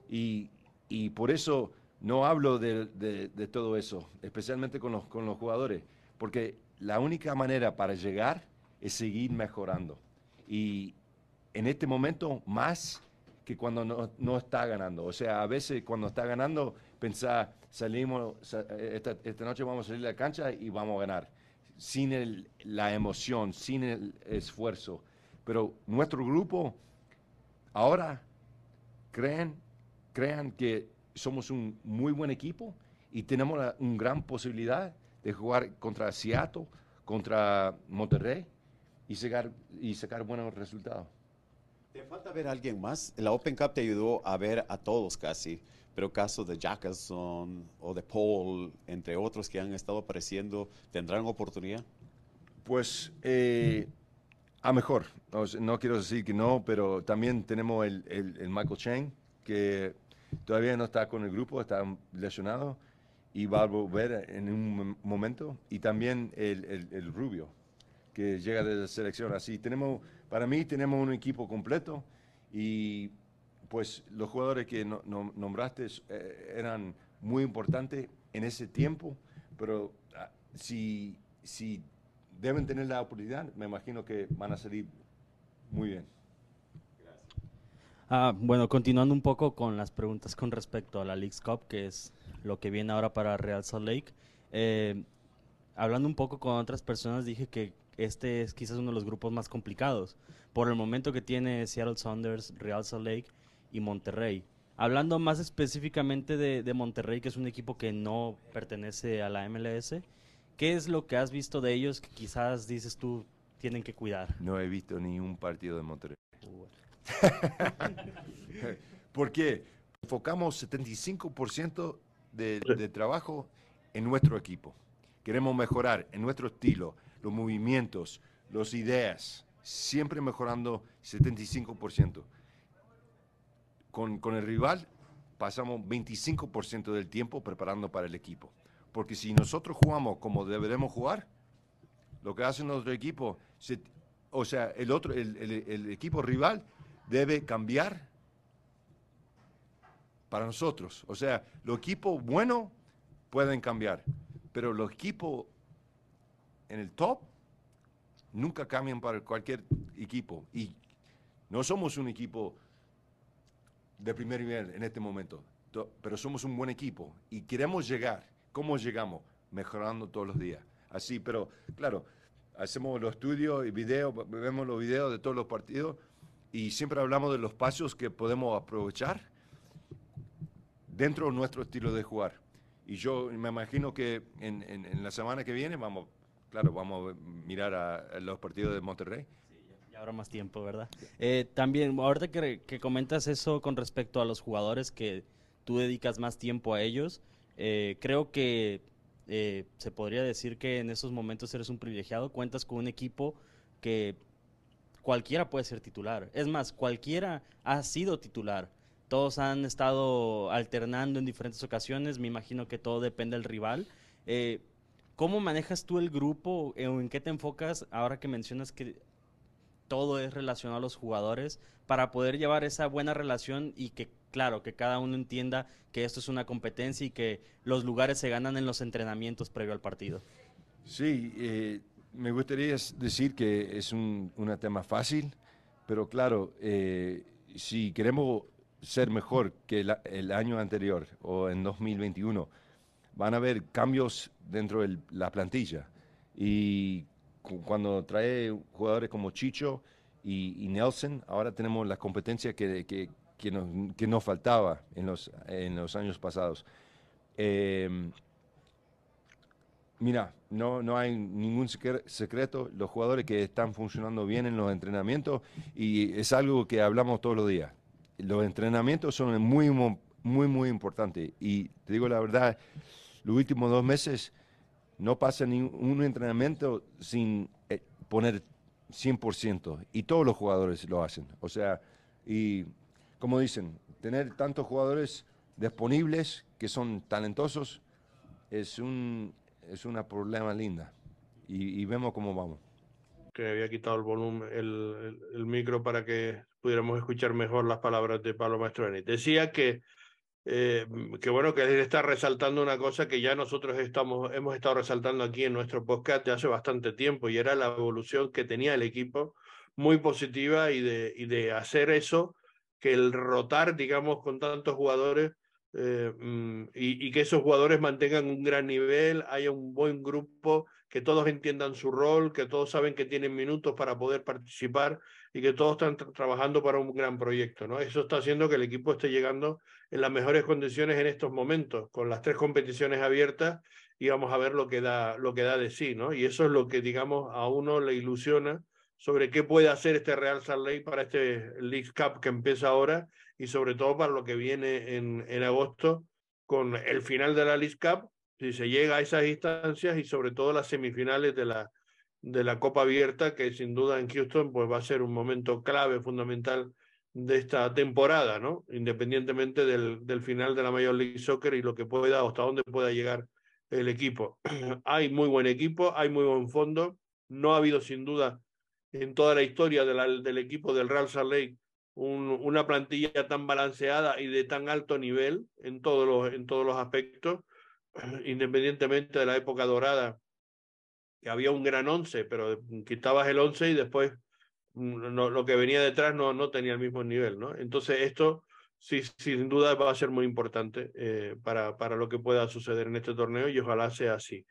Y, por eso no hablo de, todo eso, especialmente con los, con los jugadores, porque la única manera para llegar es seguir mejorando. Y, en este momento más que cuando no, está ganando. O sea, a veces cuando está ganando, pensar, salimos, esta, noche vamos a salir a la cancha y vamos a ganar, sin la emoción, sin el esfuerzo. Pero nuestro grupo ahora creen, crean que somos un muy buen equipo y tenemos una gran posibilidad de jugar contra Seattle, contra Monterrey y sacar, y sacar buenos resultados. Te falta ver a alguien más. La Open Cup te ayudó a ver a todos casi, pero casos de Jackson o de Paul, entre otros que han estado apareciendo, ¿tendrán oportunidad? Pues eh, a mejor. No, quiero decir que no, pero también tenemos el, el, Michael Chang, que todavía no está con el grupo, está lesionado y va a volver en un momento. Y también el, el Rubio, que llega de la selección. Así tenemos para mí tenemos un equipo completo y pues los jugadores que nombraste eh, eran muy importantes en ese tiempo, pero ah, si, si deben tener la oportunidad, me imagino que van a salir muy bien. Ah, bueno, continuando un poco con las preguntas con respecto a la League's Cup, que es lo que viene ahora para Real Salt Lake. Eh, hablando un poco con otras personas, dije que este es quizás uno de los grupos más complicados por el momento que tiene Seattle Saunders, Real Salt Lake y Monterrey. Hablando más específicamente de, Monterrey, que es un equipo que no pertenece a la MLS, ¿qué es lo que has visto de ellos que quizás dices tú tienen que cuidar? No he visto ni un partido de Monterrey. ¿Por [LAUGHS] qué? Enfocamos 75% de, de trabajo en nuestro equipo. Queremos mejorar en nuestro estilo, los movimientos, las ideas, siempre mejorando 75%. Con, con el rival pasamos 25% del tiempo preparando para el equipo. Porque si nosotros jugamos como deberemos jugar, lo que hace nuestro equipo, o sea, el, otro, el, el equipo rival debe cambiar para nosotros. O sea, los equipos buenos pueden cambiar, pero los equipos en el top nunca cambian para cualquier equipo. Y no somos un equipo de primer nivel en este momento, pero somos un buen equipo y queremos llegar. ¿Cómo llegamos? Mejorando todos los días. Así, pero claro, hacemos los estudios y videos, vemos los videos de todos los partidos y siempre hablamos de los pasos que podemos aprovechar dentro de nuestro estilo de jugar. Y yo me imagino que en, en la semana que viene vamos claro, vamos a mirar a, los partidos de Monterrey. Sí, ya, habrá más tiempo, ¿verdad? Eh, también, ahorita que, que, comentas eso con respecto a los jugadores que tú dedicas más tiempo a ellos, eh, creo que eh, se podría decir que en esos momentos eres un privilegiado, cuentas con un equipo que cualquiera puede ser titular. Es más, cualquiera ha sido titular. Todos han estado alternando en diferentes ocasiones, me imagino que todo depende del rival. Eh, ¿Cómo manejas tú el grupo o en qué te enfocas ahora que mencionas que todo es relacionado a los jugadores para poder llevar esa buena relación y que, claro, que cada uno entienda que esto es una competencia y que los lugares se ganan en los entrenamientos previo al partido? Sí, eh, me gustaría decir que es un, tema fácil, pero claro, eh, si queremos ser mejor que el año anterior o en 2021, van a haber cambios dentro de la plantilla. Y cuando trae jugadores como Chicho y, Nelson, ahora tenemos la competencia que, que, nos, que nos faltaba en los, en los años pasados. Eh, mira, no, no hay ningún secreto. Los jugadores que están funcionando bien en los entrenamientos y es algo que hablamos todos los días. Los entrenamientos son muy, muy, muy importantes. Y te digo la verdad, los últimos dos meses no pasa ningún entrenamiento sin eh, poner 100%. Y todos los jugadores lo hacen. O sea, y como dicen, tener tantos jugadores disponibles que son talentosos es un es una problema linda y, vemos cómo vamos. Que había quitado el volumen, el, el, micro para que pudiéramos escuchar mejor las palabras de Pablo Mastroeni. Decía que, eh, que bueno, que él está resaltando una cosa que ya nosotros estamos, hemos estado resaltando aquí en nuestro podcast de hace bastante tiempo y era la evolución que tenía el equipo muy positiva y de, y de hacer eso, que el rotar, digamos, con tantos jugadores eh, mm, y, que esos jugadores mantengan un gran nivel, haya un buen grupo, que todos entiendan su rol, que todos saben que tienen minutos para poder participar y que todos están trabajando para un gran proyecto. ¿no? Eso está haciendo que el equipo esté llegando en las mejores condiciones en estos momentos, con las tres competiciones abiertas y vamos a ver lo que da, lo que da de sí. ¿no? Y eso es lo que, digamos, a uno le ilusiona sobre qué puede hacer este Real Salt Lake para este League Cup que empieza ahora y sobre todo para lo que viene en, en agosto con el final de la League Cup, si se llega a esas instancias y sobre todo las semifinales de la, de la Copa Abierta, que sin duda en Houston pues va a ser un momento clave, fundamental de esta temporada, ¿no? Independientemente del, del final de la Major League Soccer y lo que pueda, hasta dónde pueda llegar el equipo. [CLEARS THROAT] hay muy buen equipo, hay muy buen fondo, no ha habido sin duda en toda la historia del equipo del Real Salt Lake una plantilla tan balanceada y de tan alto nivel en todos los, en todos los aspectos, [CLEARS THROAT] independientemente de la época dorada, que había un gran once, pero quitabas el once y después mm, lo que venía detrás no, no tenía el mismo nivel, ¿no? Entonces esto sí, sin duda va a ser muy importante eh, para, para lo que pueda suceder en este torneo y ojalá sea así.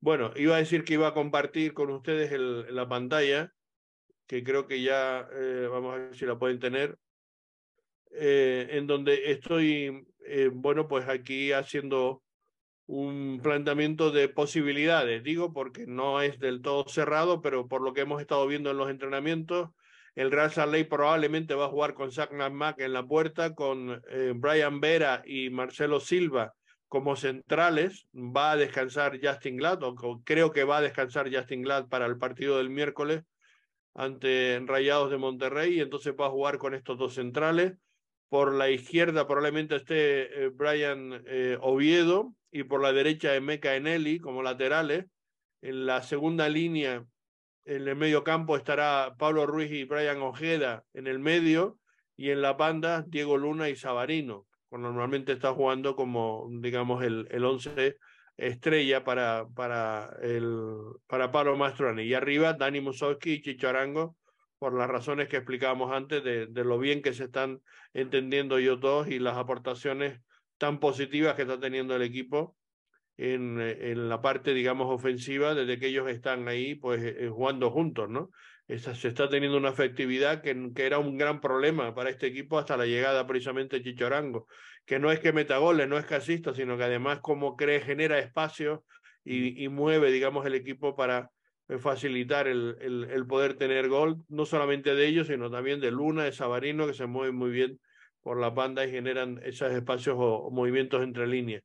Bueno, iba a decir que iba a compartir con ustedes el, la pantalla que creo que ya eh, vamos a ver si la pueden tener, eh, en donde estoy, eh, bueno, pues aquí haciendo un planteamiento de posibilidades, digo, porque no es del todo cerrado, pero por lo que hemos estado viendo en los entrenamientos, el Real Salt probablemente va a jugar con Zach Mack en la puerta, con Brian Vera y Marcelo Silva como centrales. Va a descansar Justin Glad, o creo que va a descansar Justin Glad para el partido del miércoles ante Rayados de Monterrey y entonces va a jugar con estos dos centrales. Por la izquierda probablemente esté eh, Brian eh, Oviedo y por la derecha Emeka Eneli como laterales. En la segunda línea, en el medio campo, estará Pablo Ruiz y Brian Ojeda en el medio y en la banda Diego Luna y Sabarino. Normalmente está jugando como, digamos, el, el once estrella para, para, el, para Pablo Mastroni. Y arriba, Dani Musowski y Chicho Arango, por las razones que explicábamos antes de, de, lo bien que se están entendiendo ellos dos y las aportaciones tan positivas que está teniendo el equipo en, en la parte, digamos, ofensiva, desde que ellos están ahí, pues, eh, jugando juntos, ¿no? Se está teniendo una efectividad que, que, era un gran problema para este equipo hasta la llegada precisamente de Chicho Arango que no es que meta goles, no es casista, sino que además como cree, genera espacio y, mueve, digamos, el equipo para eh, facilitar el, el, poder tener gol, no solamente de ellos, sino también de Luna, de Sabarino, que se mueven muy bien por la banda y generan esos espacios o, movimientos entre líneas.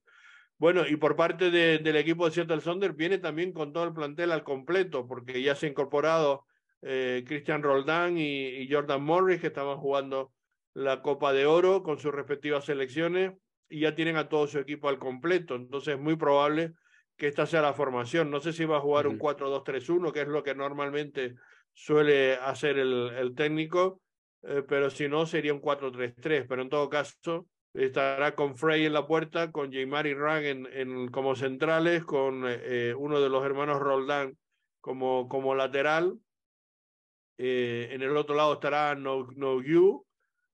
Bueno, y por parte del equipo de Seattle Sonder viene también con todo el plantel al completo, porque ya se ha incorporado eh, Christian Roldán y, y, Jordan Morris, que estaban jugando la Copa de Oro con sus respectivas selecciones y ya tienen a todo su equipo al completo. Entonces es muy probable que esta sea la formación. No sé si va a jugar un 4-2-3-1, que es lo que normalmente suele hacer el, el técnico, eh, pero si no sería un 4-3-3. Pero en todo caso estará con Frey en la puerta, con Jaymar y Rang en, en, como centrales, con eh, uno de los hermanos Roldán como, como lateral. Eh, en el otro lado estará No, no You,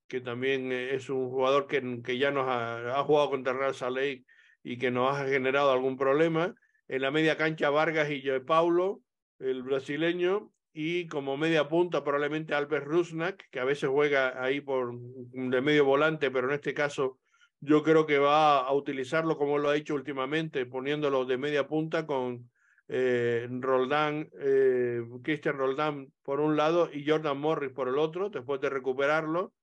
que también eh, es un jugador que, que ya nos ha, jugado contra Real Salt y que nos ha generado algún problema. En la media cancha Vargas y Joe Paulo, el brasileño, y como media punta probablemente Albert Rusnak, que a veces juega ahí por de medio volante, pero en este caso yo creo que va a utilizarlo como lo ha hecho últimamente, poniéndolo de media punta con eh, Roldán, eh, Christian Roldán por un lado y Jordan Morris por el otro, después de recuperarlo.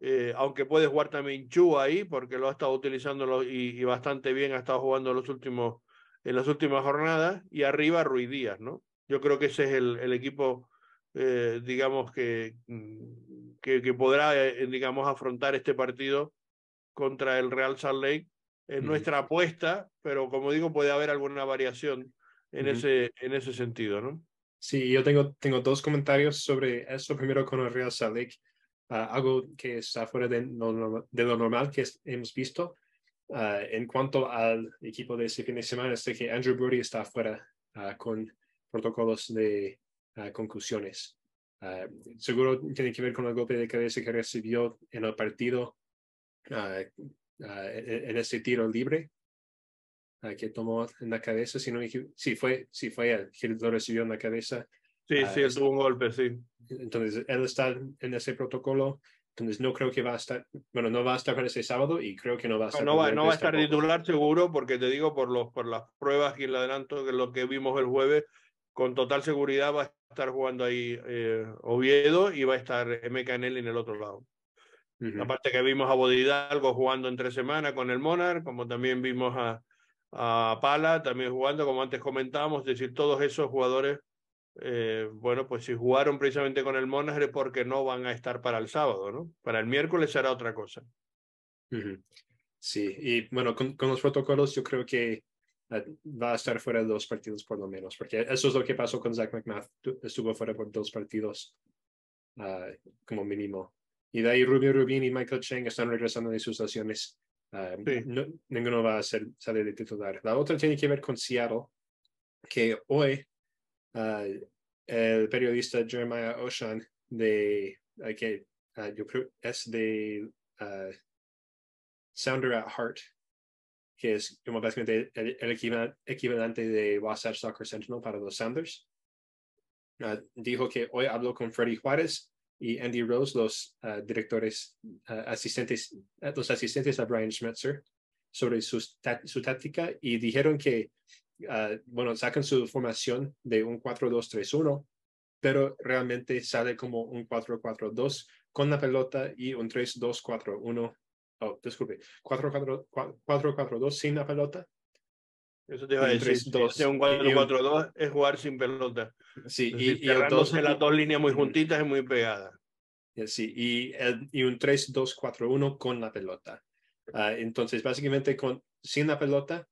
Eh, aunque puede jugar también Chu ahí, porque lo ha estado utilizando y, bastante bien, ha estado jugando los últimos, en las últimas jornadas, y arriba Ruiz Díaz, ¿no? Yo creo que ese es el, el equipo, eh, digamos, que, mm, que, que podrá, digamos, afrontar este partido contra el Real Salt Lake. Es nuestra apuesta, pero como digo, puede haber alguna variación en, ese, en ese sentido, ¿no? Sí, yo tengo, tengo dos comentarios sobre eso. Primero con el Real Salt Lake, ah, algo que está fuera de, de lo normal que hemos visto. Ah, en cuanto al equipo de ese fin de semana, es que Andrew Brody está fuera ah, con protocolos de conclusiones. seguro tiene que ver con el golpe de cabeza que recibió en el partido en ese tiro libre que tomó en la cabeza, si no sí fue, sí fue él que lo recibió en la cabeza. Sí, sí, él tuvo un golpe, sí. Entonces, él está en ese protocolo, entonces no creo que va a estar, bueno, no va a estar para ese sábado y creo que no va a estar. No, va, no va a estar titular seguro, porque te digo, por, los, por las pruebas y el adelanto de lo que vimos el jueves, con total seguridad va a estar jugando ahí eh, Oviedo y va a estar MKNL en el otro lado. Aparte que vimos a Bodidalgo jugando entre semana con el Monarch, como también vimos a, a Pala también jugando, como antes comentábamos, es decir, todos esos jugadores, eh, bueno, pues si jugaron precisamente con el Monarch es porque no van a estar para el sábado, ¿no? Para el miércoles será otra cosa. Sí, y bueno, con, los protocolos yo creo que eh, va a estar fuera de dos partidos por lo menos, porque eso es lo que pasó con Zach McMath, estuvo fuera por dos partidos ah, como mínimo. Y de ahí Rubio Rubin y Michael Cheng están regresando de sus lesiones Ah, ninguno va a ser, salir de titular. La otra tiene que ver con Seattle, que hoy ah, el periodista Jeremiah Oshan de ah, que yo creo es de Sounder at Heart, que es como básicamente el, equivalente de Wasatch Soccer Sentinel para los Sounders. dijo que hoy habló con Freddy Juárez y Andy Rose, los ah, directores ah, asistentes, ah, los asistentes a Brian Schmetzer, sobre su, su táctica y dijeron que, bueno, sacan su formación de un 4-2-3-1, pero realmente sale como un 4-4-2 con la pelota y un 3-2-4-1. Oh, disculpe, 4-4-2 sin la pelota. Eso te iba a decir. un 4-4-2 es jugar sin pelota. Sí, y, cerrándose las dos líneas muy juntitas y muy pegadas. Sí, y, y un 3-2-4-1 con la pelota. Ah, entonces, básicamente, con, sin la pelota,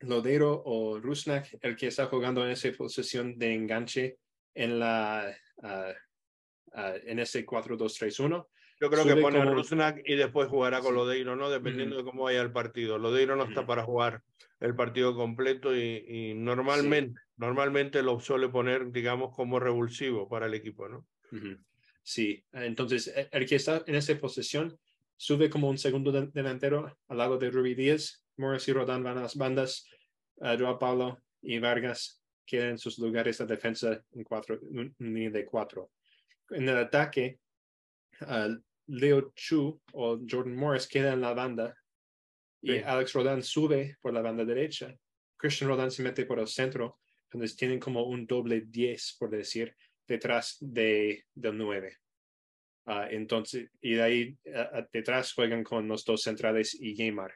Lodero o Rusnak, el que está jugando en esa posición de enganche en, la, uh, en ese 4-2-3-1. Yo creo que pone a Rusnak y después jugará con Lodeiro, ¿no? Dependiendo de cómo vaya el partido. Lodeiro no está para jugar el partido completo y, normalmente, normalmente lo suele poner, digamos, como revulsivo para el equipo, ¿no? Sí, entonces e, el que está en esa posición sube como un segundo delantero al lado de Ruby Díaz, Morris y Rodan van a las bandas, uh, Paulo y Vargas quedan en sus lugares de defensa en cuatro, un, línea de cuatro. En el ataque, Leo Chu o Jordan Morris queda en la banda y Alex Rodan sube por la banda derecha. Christian Rodan se mete por el centro, entonces tienen como un doble 10, por decir, detrás de, del 9. Ah, entonces, y de ahí detrás juegan con los dos centrales y Gamer.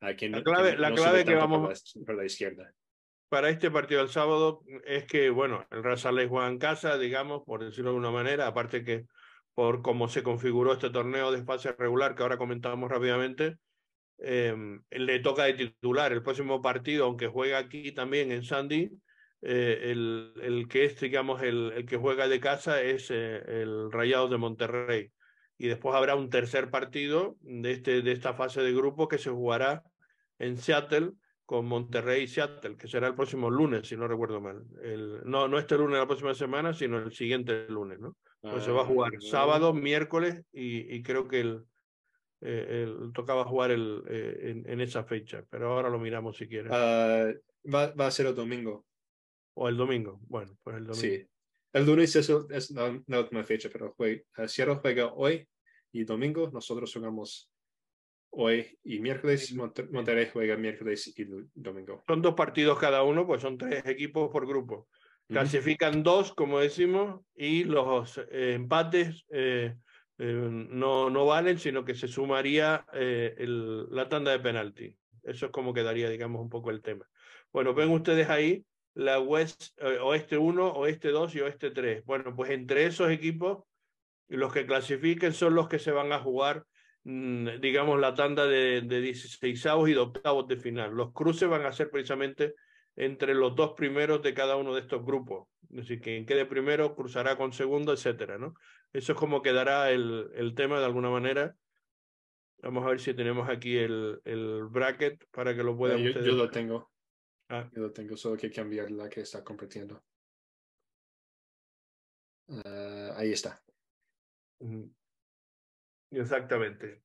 la clave, la clave que vamos por la, izquierda. Para este partido del sábado es que, bueno, el Real juega en casa, digamos, por decirlo de alguna manera, aparte que por cómo se configuró este torneo de espacio regular, que ahora comentamos rápidamente, eh, le toca de titular el próximo partido, aunque juega aquí también en Sandy, eh, el, el, que es, digamos, el, el, que juega de casa es eh, el Rayados de Monterrey. Y después habrá un tercer partido de, este, de esta fase de grupo que se jugará en Seattle con Monterrey y Seattle, que será el próximo lunes, si no recuerdo mal. El, no, no este lunes la próxima semana, sino el siguiente lunes, ¿no? Pues se va a ah, jugar sábado, miércoles y, y creo que el, eh, tocaba jugar el, en, en, esa fecha, pero ahora lo miramos si quieres. Ah, va, va, a ser el domingo o el domingo. Bueno, pues el domingo. Sí. el lunes es, es la, la, última fecha, pero juega, Seattle juega hoy y domingo. Nosotros jugamos hoy y miércoles. Monterrey juega miércoles y domingo. Son dos partidos cada uno, pues son tres equipos por grupo. Clasifican dos, como decimos, y los eh, empates eh, eh, no, no valen, sino que se sumaría el, la tanda de penalti. Eso es como quedaría, digamos, un poco el tema. Bueno, ven ustedes ahí la West, Oeste 1, Oeste 2 y Oeste 3. Bueno, pues entre esos equipos, los que clasifiquen son los que se van a jugar, mm, digamos, la tanda de, de 16 y de octavos de final. Los cruces van a ser precisamente entre los dos primeros de cada uno de estos grupos. Es decir, quien quede primero cruzará con segundo, etcétera, ¿no? Eso es como quedará el, el tema de alguna manera. Vamos a ver si tenemos aquí el, el bracket para que lo puedan. Yo, yo lo tengo. Ah. Yo lo tengo, solo que cambiar la que está compartiendo. Uh, ahí está. Exactamente.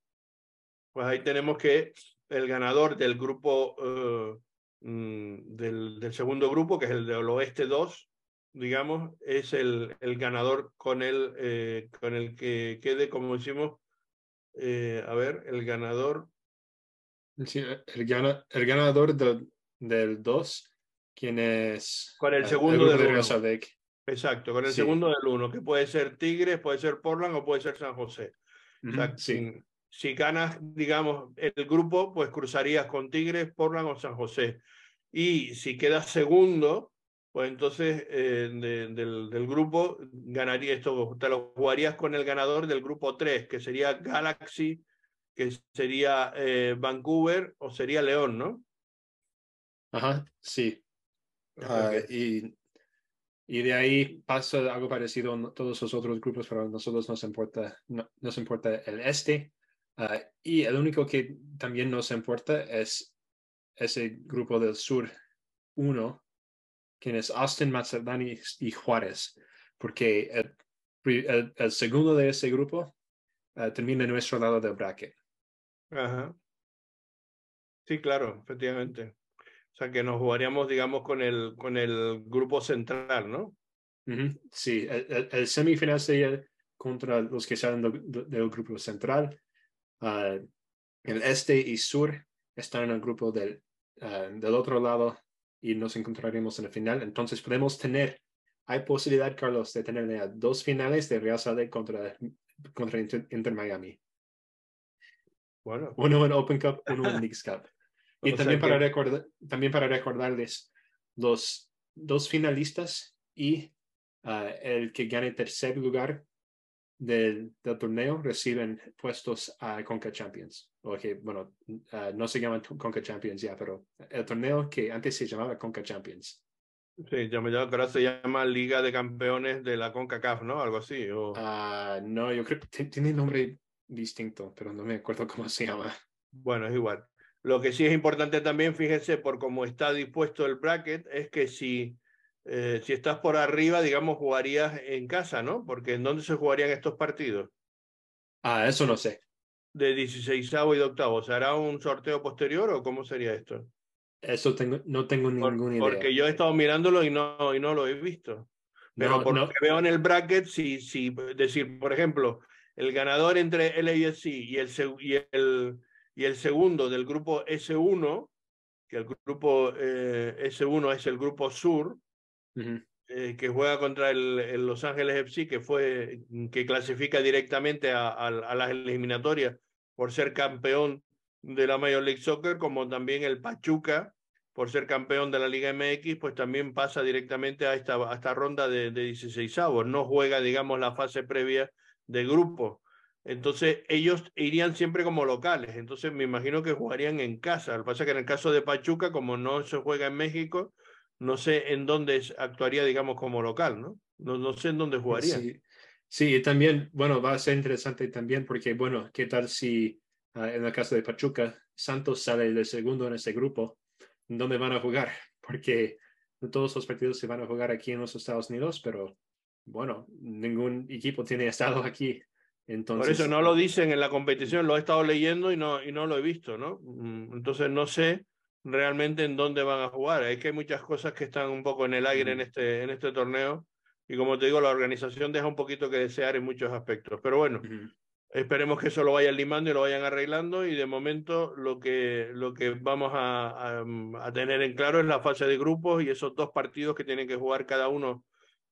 Pues ahí tenemos que el ganador del grupo uh, del, del, segundo grupo, que es el del oeste 2, digamos, es el, el ganador con el, eh, con el que quede, como decimos, eh, a ver, el ganador. Sí, el, gana, el ganador del, del 2, quien es. Con el segundo el del 1. Exacto, con el sí. segundo del 1, que puede ser Tigres, puede ser Portland o puede ser San José. Uh -huh, o sea, sí. Si ganas, digamos, el grupo, pues cruzarías con Tigres, Portland o San José. Y si quedas segundo, pues entonces eh, de, del, del, grupo ganaría esto, te lo jugarías con el ganador del grupo 3, que sería Galaxy, que sería eh, Vancouver o sería León, ¿no? Ajá, sí. Uh, y, y de ahí pasa algo parecido en todos los otros grupos, pero a nosotros nos importa, no, nos importa el este. Uh, y el único que también nos importa es ese grupo del sur 1, quien es Austin, Mazatlán y Juárez, porque el, el, el segundo de ese grupo uh, termina en nuestro lado del bracket. Ajá. Sí, claro, efectivamente. O sea, que nos jugaríamos, digamos, con el, con el grupo central, ¿no? Uh -huh. Sí, el, el, semifinal sería contra los que salen del, del grupo central. Uh, el este y sur están en el grupo del, uh, del otro lado y nos encontraremos en el final. Entonces podemos tener, hay posibilidad, Carlos, de tener dos finales de Real Salt contra, contra Inter, Inter, Miami. Bueno. Uno en Open Cup, uno en Leagues Cup. [LAUGHS] Y también, para que... recordar, también para recordarles, los dos finalistas y uh, el que gane tercer lugar del, del, torneo reciben puestos a Conca Champions. O que, bueno, uh, no se llaman Conca Champions ya, pero el torneo que antes se llamaba Conca Champions. Sí, ya me ahora se llama Liga de Campeones de la CONCACAF, ¿no? Algo así. O... Uh, no, yo creo que tiene nombre distinto, pero no me acuerdo cómo se llama. Bueno, es igual. Lo que sí es importante también, fíjense, por cómo está dispuesto el bracket, es que si, eh, si estás por arriba, digamos, jugarías en casa, ¿no? Porque ¿en dónde se jugarían estos partidos? Ah, eso no sé. De 16 y de octavo. ¿Se hará un sorteo posterior o cómo sería esto? Eso tengo, no tengo ninguna por, idea. Porque yo he estado mirándolo y no, y no lo he visto. Pero no, por no. lo que veo en el bracket, si, si, decir, por ejemplo, el ganador entre LAFC y el, y el y el segundo del grupo S1, que el grupo eh, S1 es el grupo sur, eh, que juega contra el, Los Ángeles FC, que fue que clasifica directamente a, a, a, las eliminatorias por ser campeón de la Major League Soccer, como también el Pachuca por ser campeón de la Liga MX, pues también pasa directamente a esta, a esta ronda de, de 16 avos. No juega, digamos, la fase previa de grupo. Entonces ellos irían siempre como locales, entonces me imagino que jugarían en casa. Lo que pasa es que en el caso de Pachuca, como no se juega en México, no sé en dónde actuaría, digamos, como local, ¿no? No, no sé en dónde jugaría. Sí. sí, y también, bueno, va a ser interesante también porque, bueno, ¿qué tal si uh, en el caso de Pachuca, Santos sale de segundo en ese grupo? ¿Dónde van a jugar? [LAUGHS] Porque todos los partidos se van a jugar aquí en los Estados Unidos, pero bueno, ningún equipo tiene [LAUGHS] estado aquí entonces, Por eso no lo dicen en la competición, lo he estado leyendo y no, y no lo he visto, ¿no? Mm, entonces no sé realmente en dónde van a jugar. Es que hay muchas cosas que están un poco en el aire en, este, en este torneo y como te digo, la organización deja un poquito que desear en muchos aspectos. Pero bueno, esperemos que eso lo vayan limando y lo vayan arreglando y de momento lo que, lo que vamos a, a, a tener en claro es la fase de grupos y esos dos partidos que tienen que jugar cada uno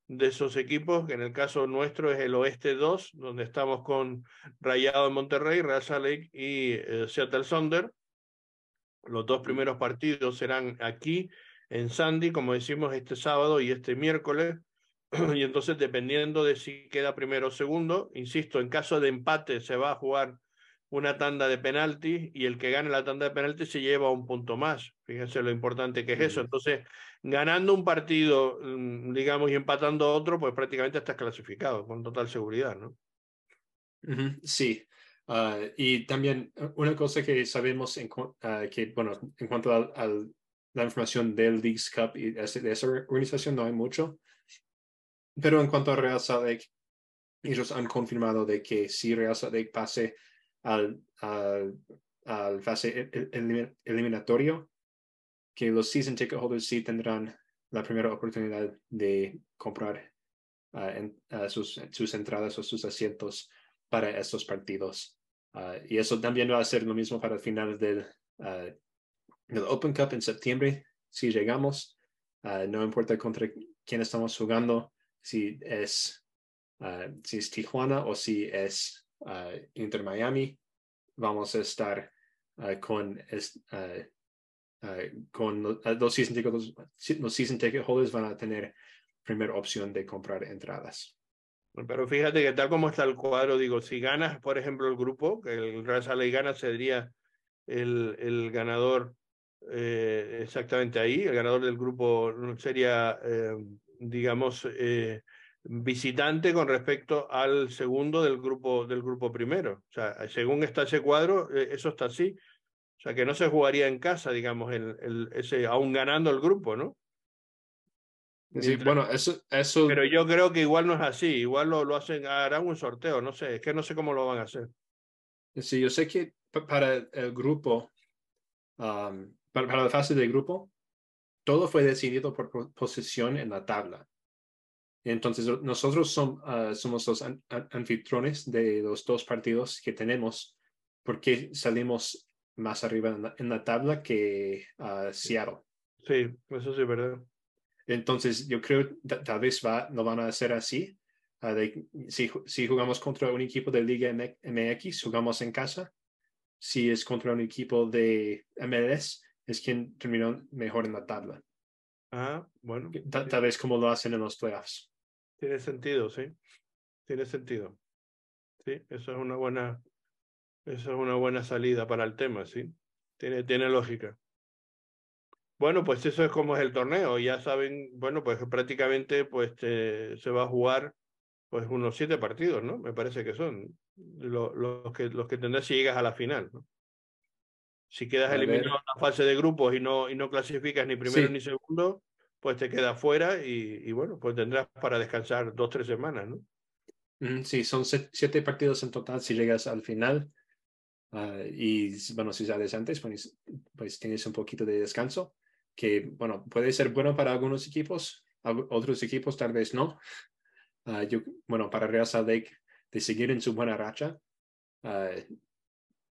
de esos equipos, que en el caso nuestro es el Oeste 2, donde estamos con Rayado de Monterrey, Real Salt Lake y eh, Seattle Sonder. Los dos primeros partidos serán aquí en Sandy, como decimos, este sábado y este miércoles. [CLEARS THROAT] Y entonces, dependiendo de si queda primero o segundo, insisto, en caso de empate se va a jugar una tanda de penaltis y el que gane la tanda de penaltis se lleva un punto más. Fíjense lo importante que es eso. Entonces, ganando un partido, mm, digamos, y empatando otro, pues prácticamente estás clasificado con total seguridad, ¿no? Sí. Ah, y también eh, una cosa que sabemos en, ah, que, bueno, en cuanto a, a la información del Leagues Cup y de esa organización no hay mucho. Pero en cuanto a Real Salt Lake, ellos han confirmado de que si Real Salt Lake pase al, al, al fase el- elimi- eliminatorio, que los season ticket holders sí tendrán la primera oportunidad de comprar ah, en- ah, sus, sus entradas o sus asientos para estos partidos. Ah, y eso también va a ser lo mismo para el final del, ah, del Open Cup en septiembre, si llegamos. Ah, no importa contra quién estamos jugando, si es, si es Tijuana o si es Inter Miami, vamos a estar con, es- con lo- los, season ticket, los, los season ticket holders van a tener primera opción de comprar entradas. Pero fíjate que tal como está el cuadro, digo, si ganas, por ejemplo, el grupo, que el Real Salt Lake gana, sería el, el ganador eh, exactamente ahí, el ganador del grupo sería, eh, digamos, eh, visitante con respecto al segundo del grupo, del grupo primero. O sea, según está ese cuadro, eso está así. O sea, que no se jugaría en casa, digamos, el, el, ese, aún ganando el grupo, ¿no? Sí, bueno, eso, eso Pero yo creo que igual no es así, igual lo, lo hacen, harán un sorteo, no sé, es que no sé cómo lo van a hacer. Sí, yo sé que pa- para el grupo, um, para, para la fase de grupo, todo fue decidido por po- posición en la tabla. Entonces, nosotros som- ah, somos los an- an- anfitriones de los dos partidos que tenemos, porque salimos más arriba en la, en la tabla que ah, Seattle. Sí, eso sí verdad. Entonces, yo creo que tal vez va, lo van a hacer así. ah, de- si, ju- si jugamos contra un equipo de Liga MX, jugamos en casa. Si es contra un equipo de MLS, es quien terminó mejor en la tabla. Ah, bueno, Ta- Tal, vez como lo hacen en los playoffs. tiene sentido, sí, tiene sentido. Sí, eso es una buena, eso es una buena salida para el tema, sí, tiene, tiene lógica. Bueno, pues eso es como es el torneo, ya saben, bueno, pues prácticamente pues te- se va a jugar pues unos siete partidos, ¿no? Me parece que son lo- los que los que tendrás si llegas a la final, ¿no? Si quedas eliminado en la fase de grupos y no, y no clasificas ni primero Sí. ni segundo, pues te quedas fuera y, y bueno, pues tendrás para descansar dos, tres semanas, ¿no? Sí, son siete partidos en total si llegas al final. Ah, y bueno, si sales antes, pues, pues tienes un poquito de descanso, que bueno, puede ser bueno para algunos equipos, otros equipos tal vez no. Ah, yo, bueno, para Real Salt Lake, de seguir en su buena racha, ah,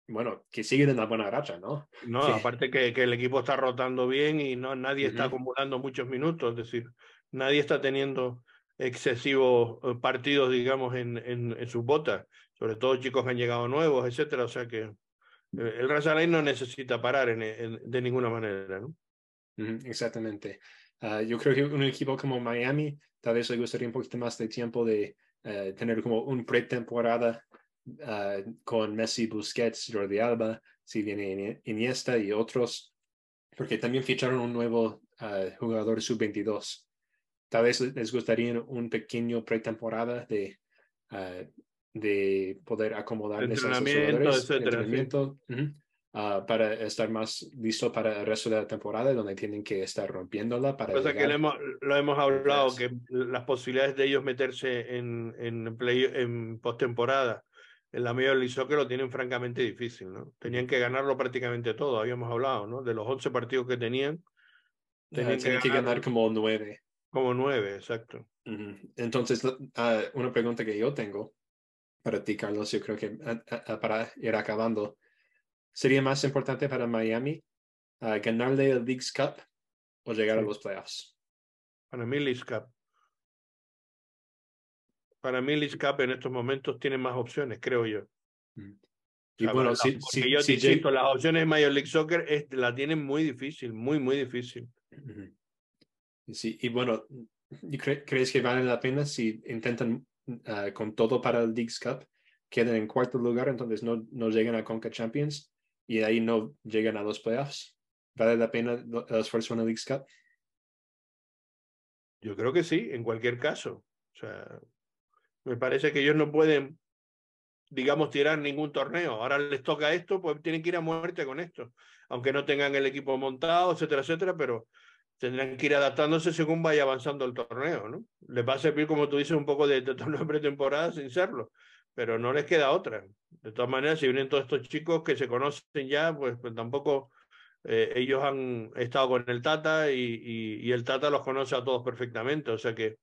bueno, que siguen en la buena racha, ¿no? No, Sí. aparte que, que el equipo está rotando bien y no nadie está acumulando muchos minutos, es decir, nadie está teniendo excesivos eh, partidos, digamos, en, en, en sus botas, sobre todo chicos que han llegado nuevos, etcétera, o sea que eh, el Real Salt Lake no necesita parar en, en- de ninguna manera, ¿no? Exactamente. Ah, yo creo que un equipo como Miami tal vez le gustaría un poquito más de tiempo de eh, tener como un pretemporada ah, con Messi, Busquets, Jordi Alba, si viene Ini- Iniesta y otros, porque también ficharon un nuevo ah, jugador sub-22. Tal vez les gustaría un pequeño pretemporada de, de poder acomodarles a esos jugadores, entrenamiento, ujú, ah, para estar más listo para el resto de la temporada, donde tienen que estar rompiéndola para Cosa que lo hemos, lo hemos hablado, Yes. que las posibilidades de ellos meterse en, en, play, en postemporada en la Major League Soccer lo tienen francamente difícil, ¿no? Tenían que ganarlo prácticamente todo, habíamos hablado, ¿no? De los 11 partidos que tenían, tenían que que ganar- como nueve. Como nueve, exacto. Ujú. Entonces, ah, una pregunta que yo tengo para ti, Carlos, yo creo que ah, para ir acabando, ¿sería más importante para Miami ah, ganarle el Leagues Cup o llegar a Sí. los playoffs? Para mí, League Cup. Para mí, League Cup en estos momentos tiene más opciones, creo yo. Mm. O Y sea, bueno, para- si, si, yo si insisto, las opciones de Major League Soccer es- la tienen muy difícil, muy, muy difícil. Sí, y bueno, ¿y cre- ¿crees que vale la pena si intentan ah, con todo para el Leagues Cup, quedan en cuarto lugar, entonces no, no llegan a Conca Champions y ahí no llegan a los playoffs? ¿Vale la pena el esfuerzo en el Leagues Cup? Yo creo que sí, en cualquier caso. O sea, me parece que ellos no pueden, digamos, tirar ningún torneo. Ahora les toca esto, pues tienen que ir a muerte con esto. Aunque no tengan el equipo montado, etcétera, etcétera, pero tendrán que ir adaptándose según vaya avanzando el torneo, ¿no? Les va a servir, como tú dices, un poco de, de torneo [LAUGHS] pretemporada sin serlo, pero no les queda otra. De todas maneras, si vienen todos estos chicos que se conocen ya, pues, pues tampoco eh, ellos han estado con el Tata y, el Tata los conoce a todos perfectamente, o sea que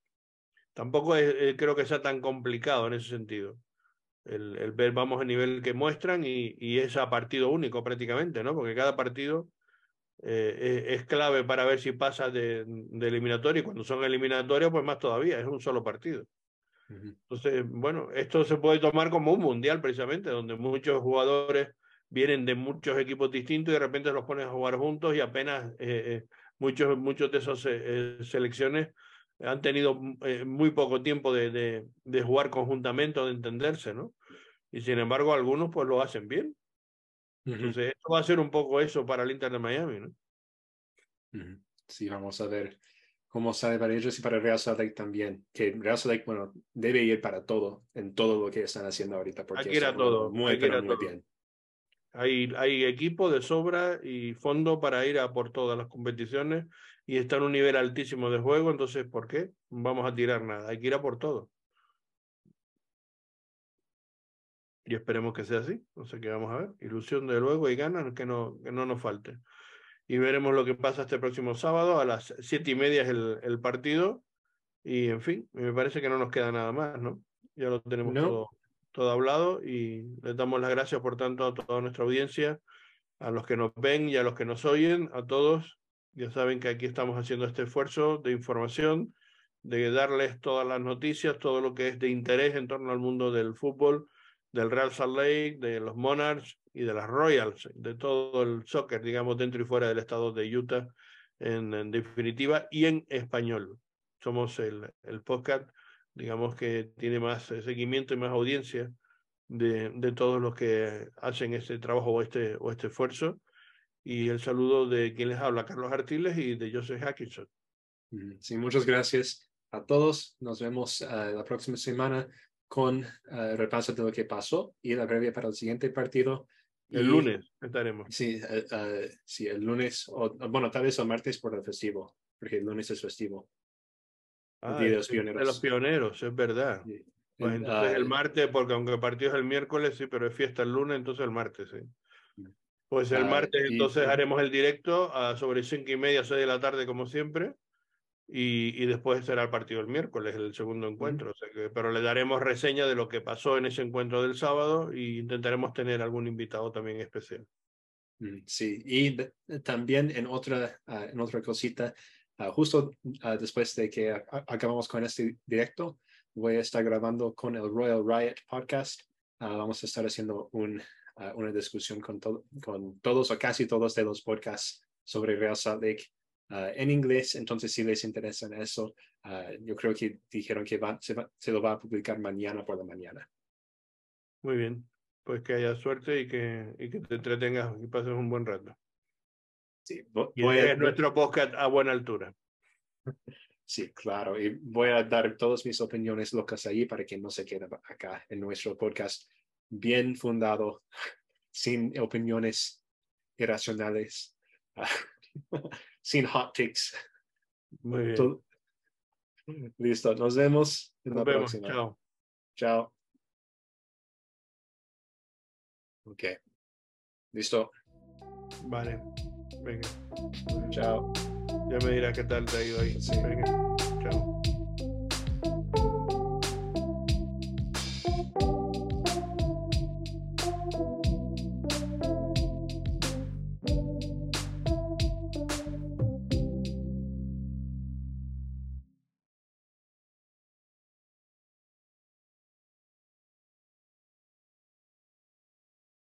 tampoco es, eh, creo que sea tan complicado en ese sentido. El, el ver, vamos, el nivel que muestran y, y es a partido único prácticamente, ¿no? Porque cada partido eh, es, es clave para ver si pasa de, de eliminatoria y cuando son eliminatorias, pues más todavía, es un solo partido. Entonces, bueno, esto se puede tomar como un mundial precisamente, donde muchos jugadores vienen de muchos equipos distintos y de repente los pones a jugar juntos y apenas eh, eh, muchos, muchos de esas eh, selecciones han tenido eh, muy poco tiempo de, de, de, jugar conjuntamente o de entenderse, ¿no? Y sin embargo, algunos pues lo hacen bien. Entonces, esto va a ser un poco eso para el Inter de Miami, ¿no? Sí, vamos a ver cómo sale para ellos y para Real Salt Lake también. Que Real Salt Lake, bueno, debe ir para todo, en todo lo que están haciendo ahorita. Porque Hay que ir a están jugando todo, Muy, hay que ir pero a muy todo. bien. Hay, hay equipo de sobra y fondo para ir a por todas las competiciones y está en un nivel altísimo de juego, entonces, ¿por qué vamos a tirar nada? Hay que ir a por todo. Y esperemos que sea así. No sé qué vamos a ver. Ilusión de luego y ganas que no, que no nos falte. Y veremos lo que pasa este próximo sábado. A las siete y media es el, el partido. Y en fin, me parece que no nos queda nada más, ¿no? Ya lo tenemos No. todo, todo hablado y les damos las gracias, por tanto, a toda nuestra audiencia, a los que nos ven y a los que nos oyen, a todos. Ya saben que aquí estamos haciendo este esfuerzo de información, de darles todas las noticias, todo lo que es de interés en torno al mundo del fútbol, del Real Salt Lake, de los Monarchs y de las Royals, de todo el soccer, digamos, dentro y fuera del estado de Utah, en, en definitiva, y en español. Somos el, el podcast, digamos, que tiene más eh, seguimiento y más audiencia de, de todos los que hacen este trabajo o este, o este esfuerzo. Y el saludo de quien les habla, Carlos Artiles y de Joseph Hackinson. Sí, muchas gracias a todos. Nos vemos eh, la próxima semana con eh, repaso de lo que pasó y la previa para el siguiente partido. El Y- lunes estaremos. Sí, eh, eh, sí, el lunes, o bueno, tal vez el martes por el festivo, porque el lunes es festivo. Ah, Día de los es- De los Pioneros. pioneros, es verdad. Sí. Pues entonces ah, el martes, porque aunque el partido es el miércoles, sí, pero es fiesta el lunes, entonces el martes, sí. Mm. Pues el Ah, martes y- entonces haremos el directo a sobre cinco y media, seis de la tarde, como siempre, y, y después será el partido el miércoles, el segundo encuentro. O sea que, pero le daremos reseña de lo que pasó en ese encuentro del sábado y intentaremos tener algún invitado también especial. Mm, Sí, y de- también en otra, ah, en otra cosita, ah, justo ah, después de que acabamos con este directo, voy a estar grabando con el Royal Riot Podcast. Vamos a estar haciendo un, una discusión con, to- con todos o casi todos de los podcasts sobre Real Salt Lake ah, en inglés. Entonces, si les interesa en eso, ah, yo creo que dijeron que va- se, va- se lo va a publicar mañana por la mañana. Muy bien, pues que haya suerte y que, y que te entretengas y pases un buen rato. Sí, vo- Y voy a- es nuestro podcast a buena altura. [LAUGHS] Sí, claro. Y voy a dar todas mis opiniones locas ahí para que no se quede acá en nuestro podcast bien fundado, [LAUGHS] sin opiniones irracionales, [LAUGHS] sin hot takes. Muy bien. Todo- Listo, nos vemos en Nos la vemos. próxima. Chao. Chao. Ok. Listo. Vale. Venga. Chao. Ya me dirás qué tal te ha ido ahí. Sí. Venga. Chao.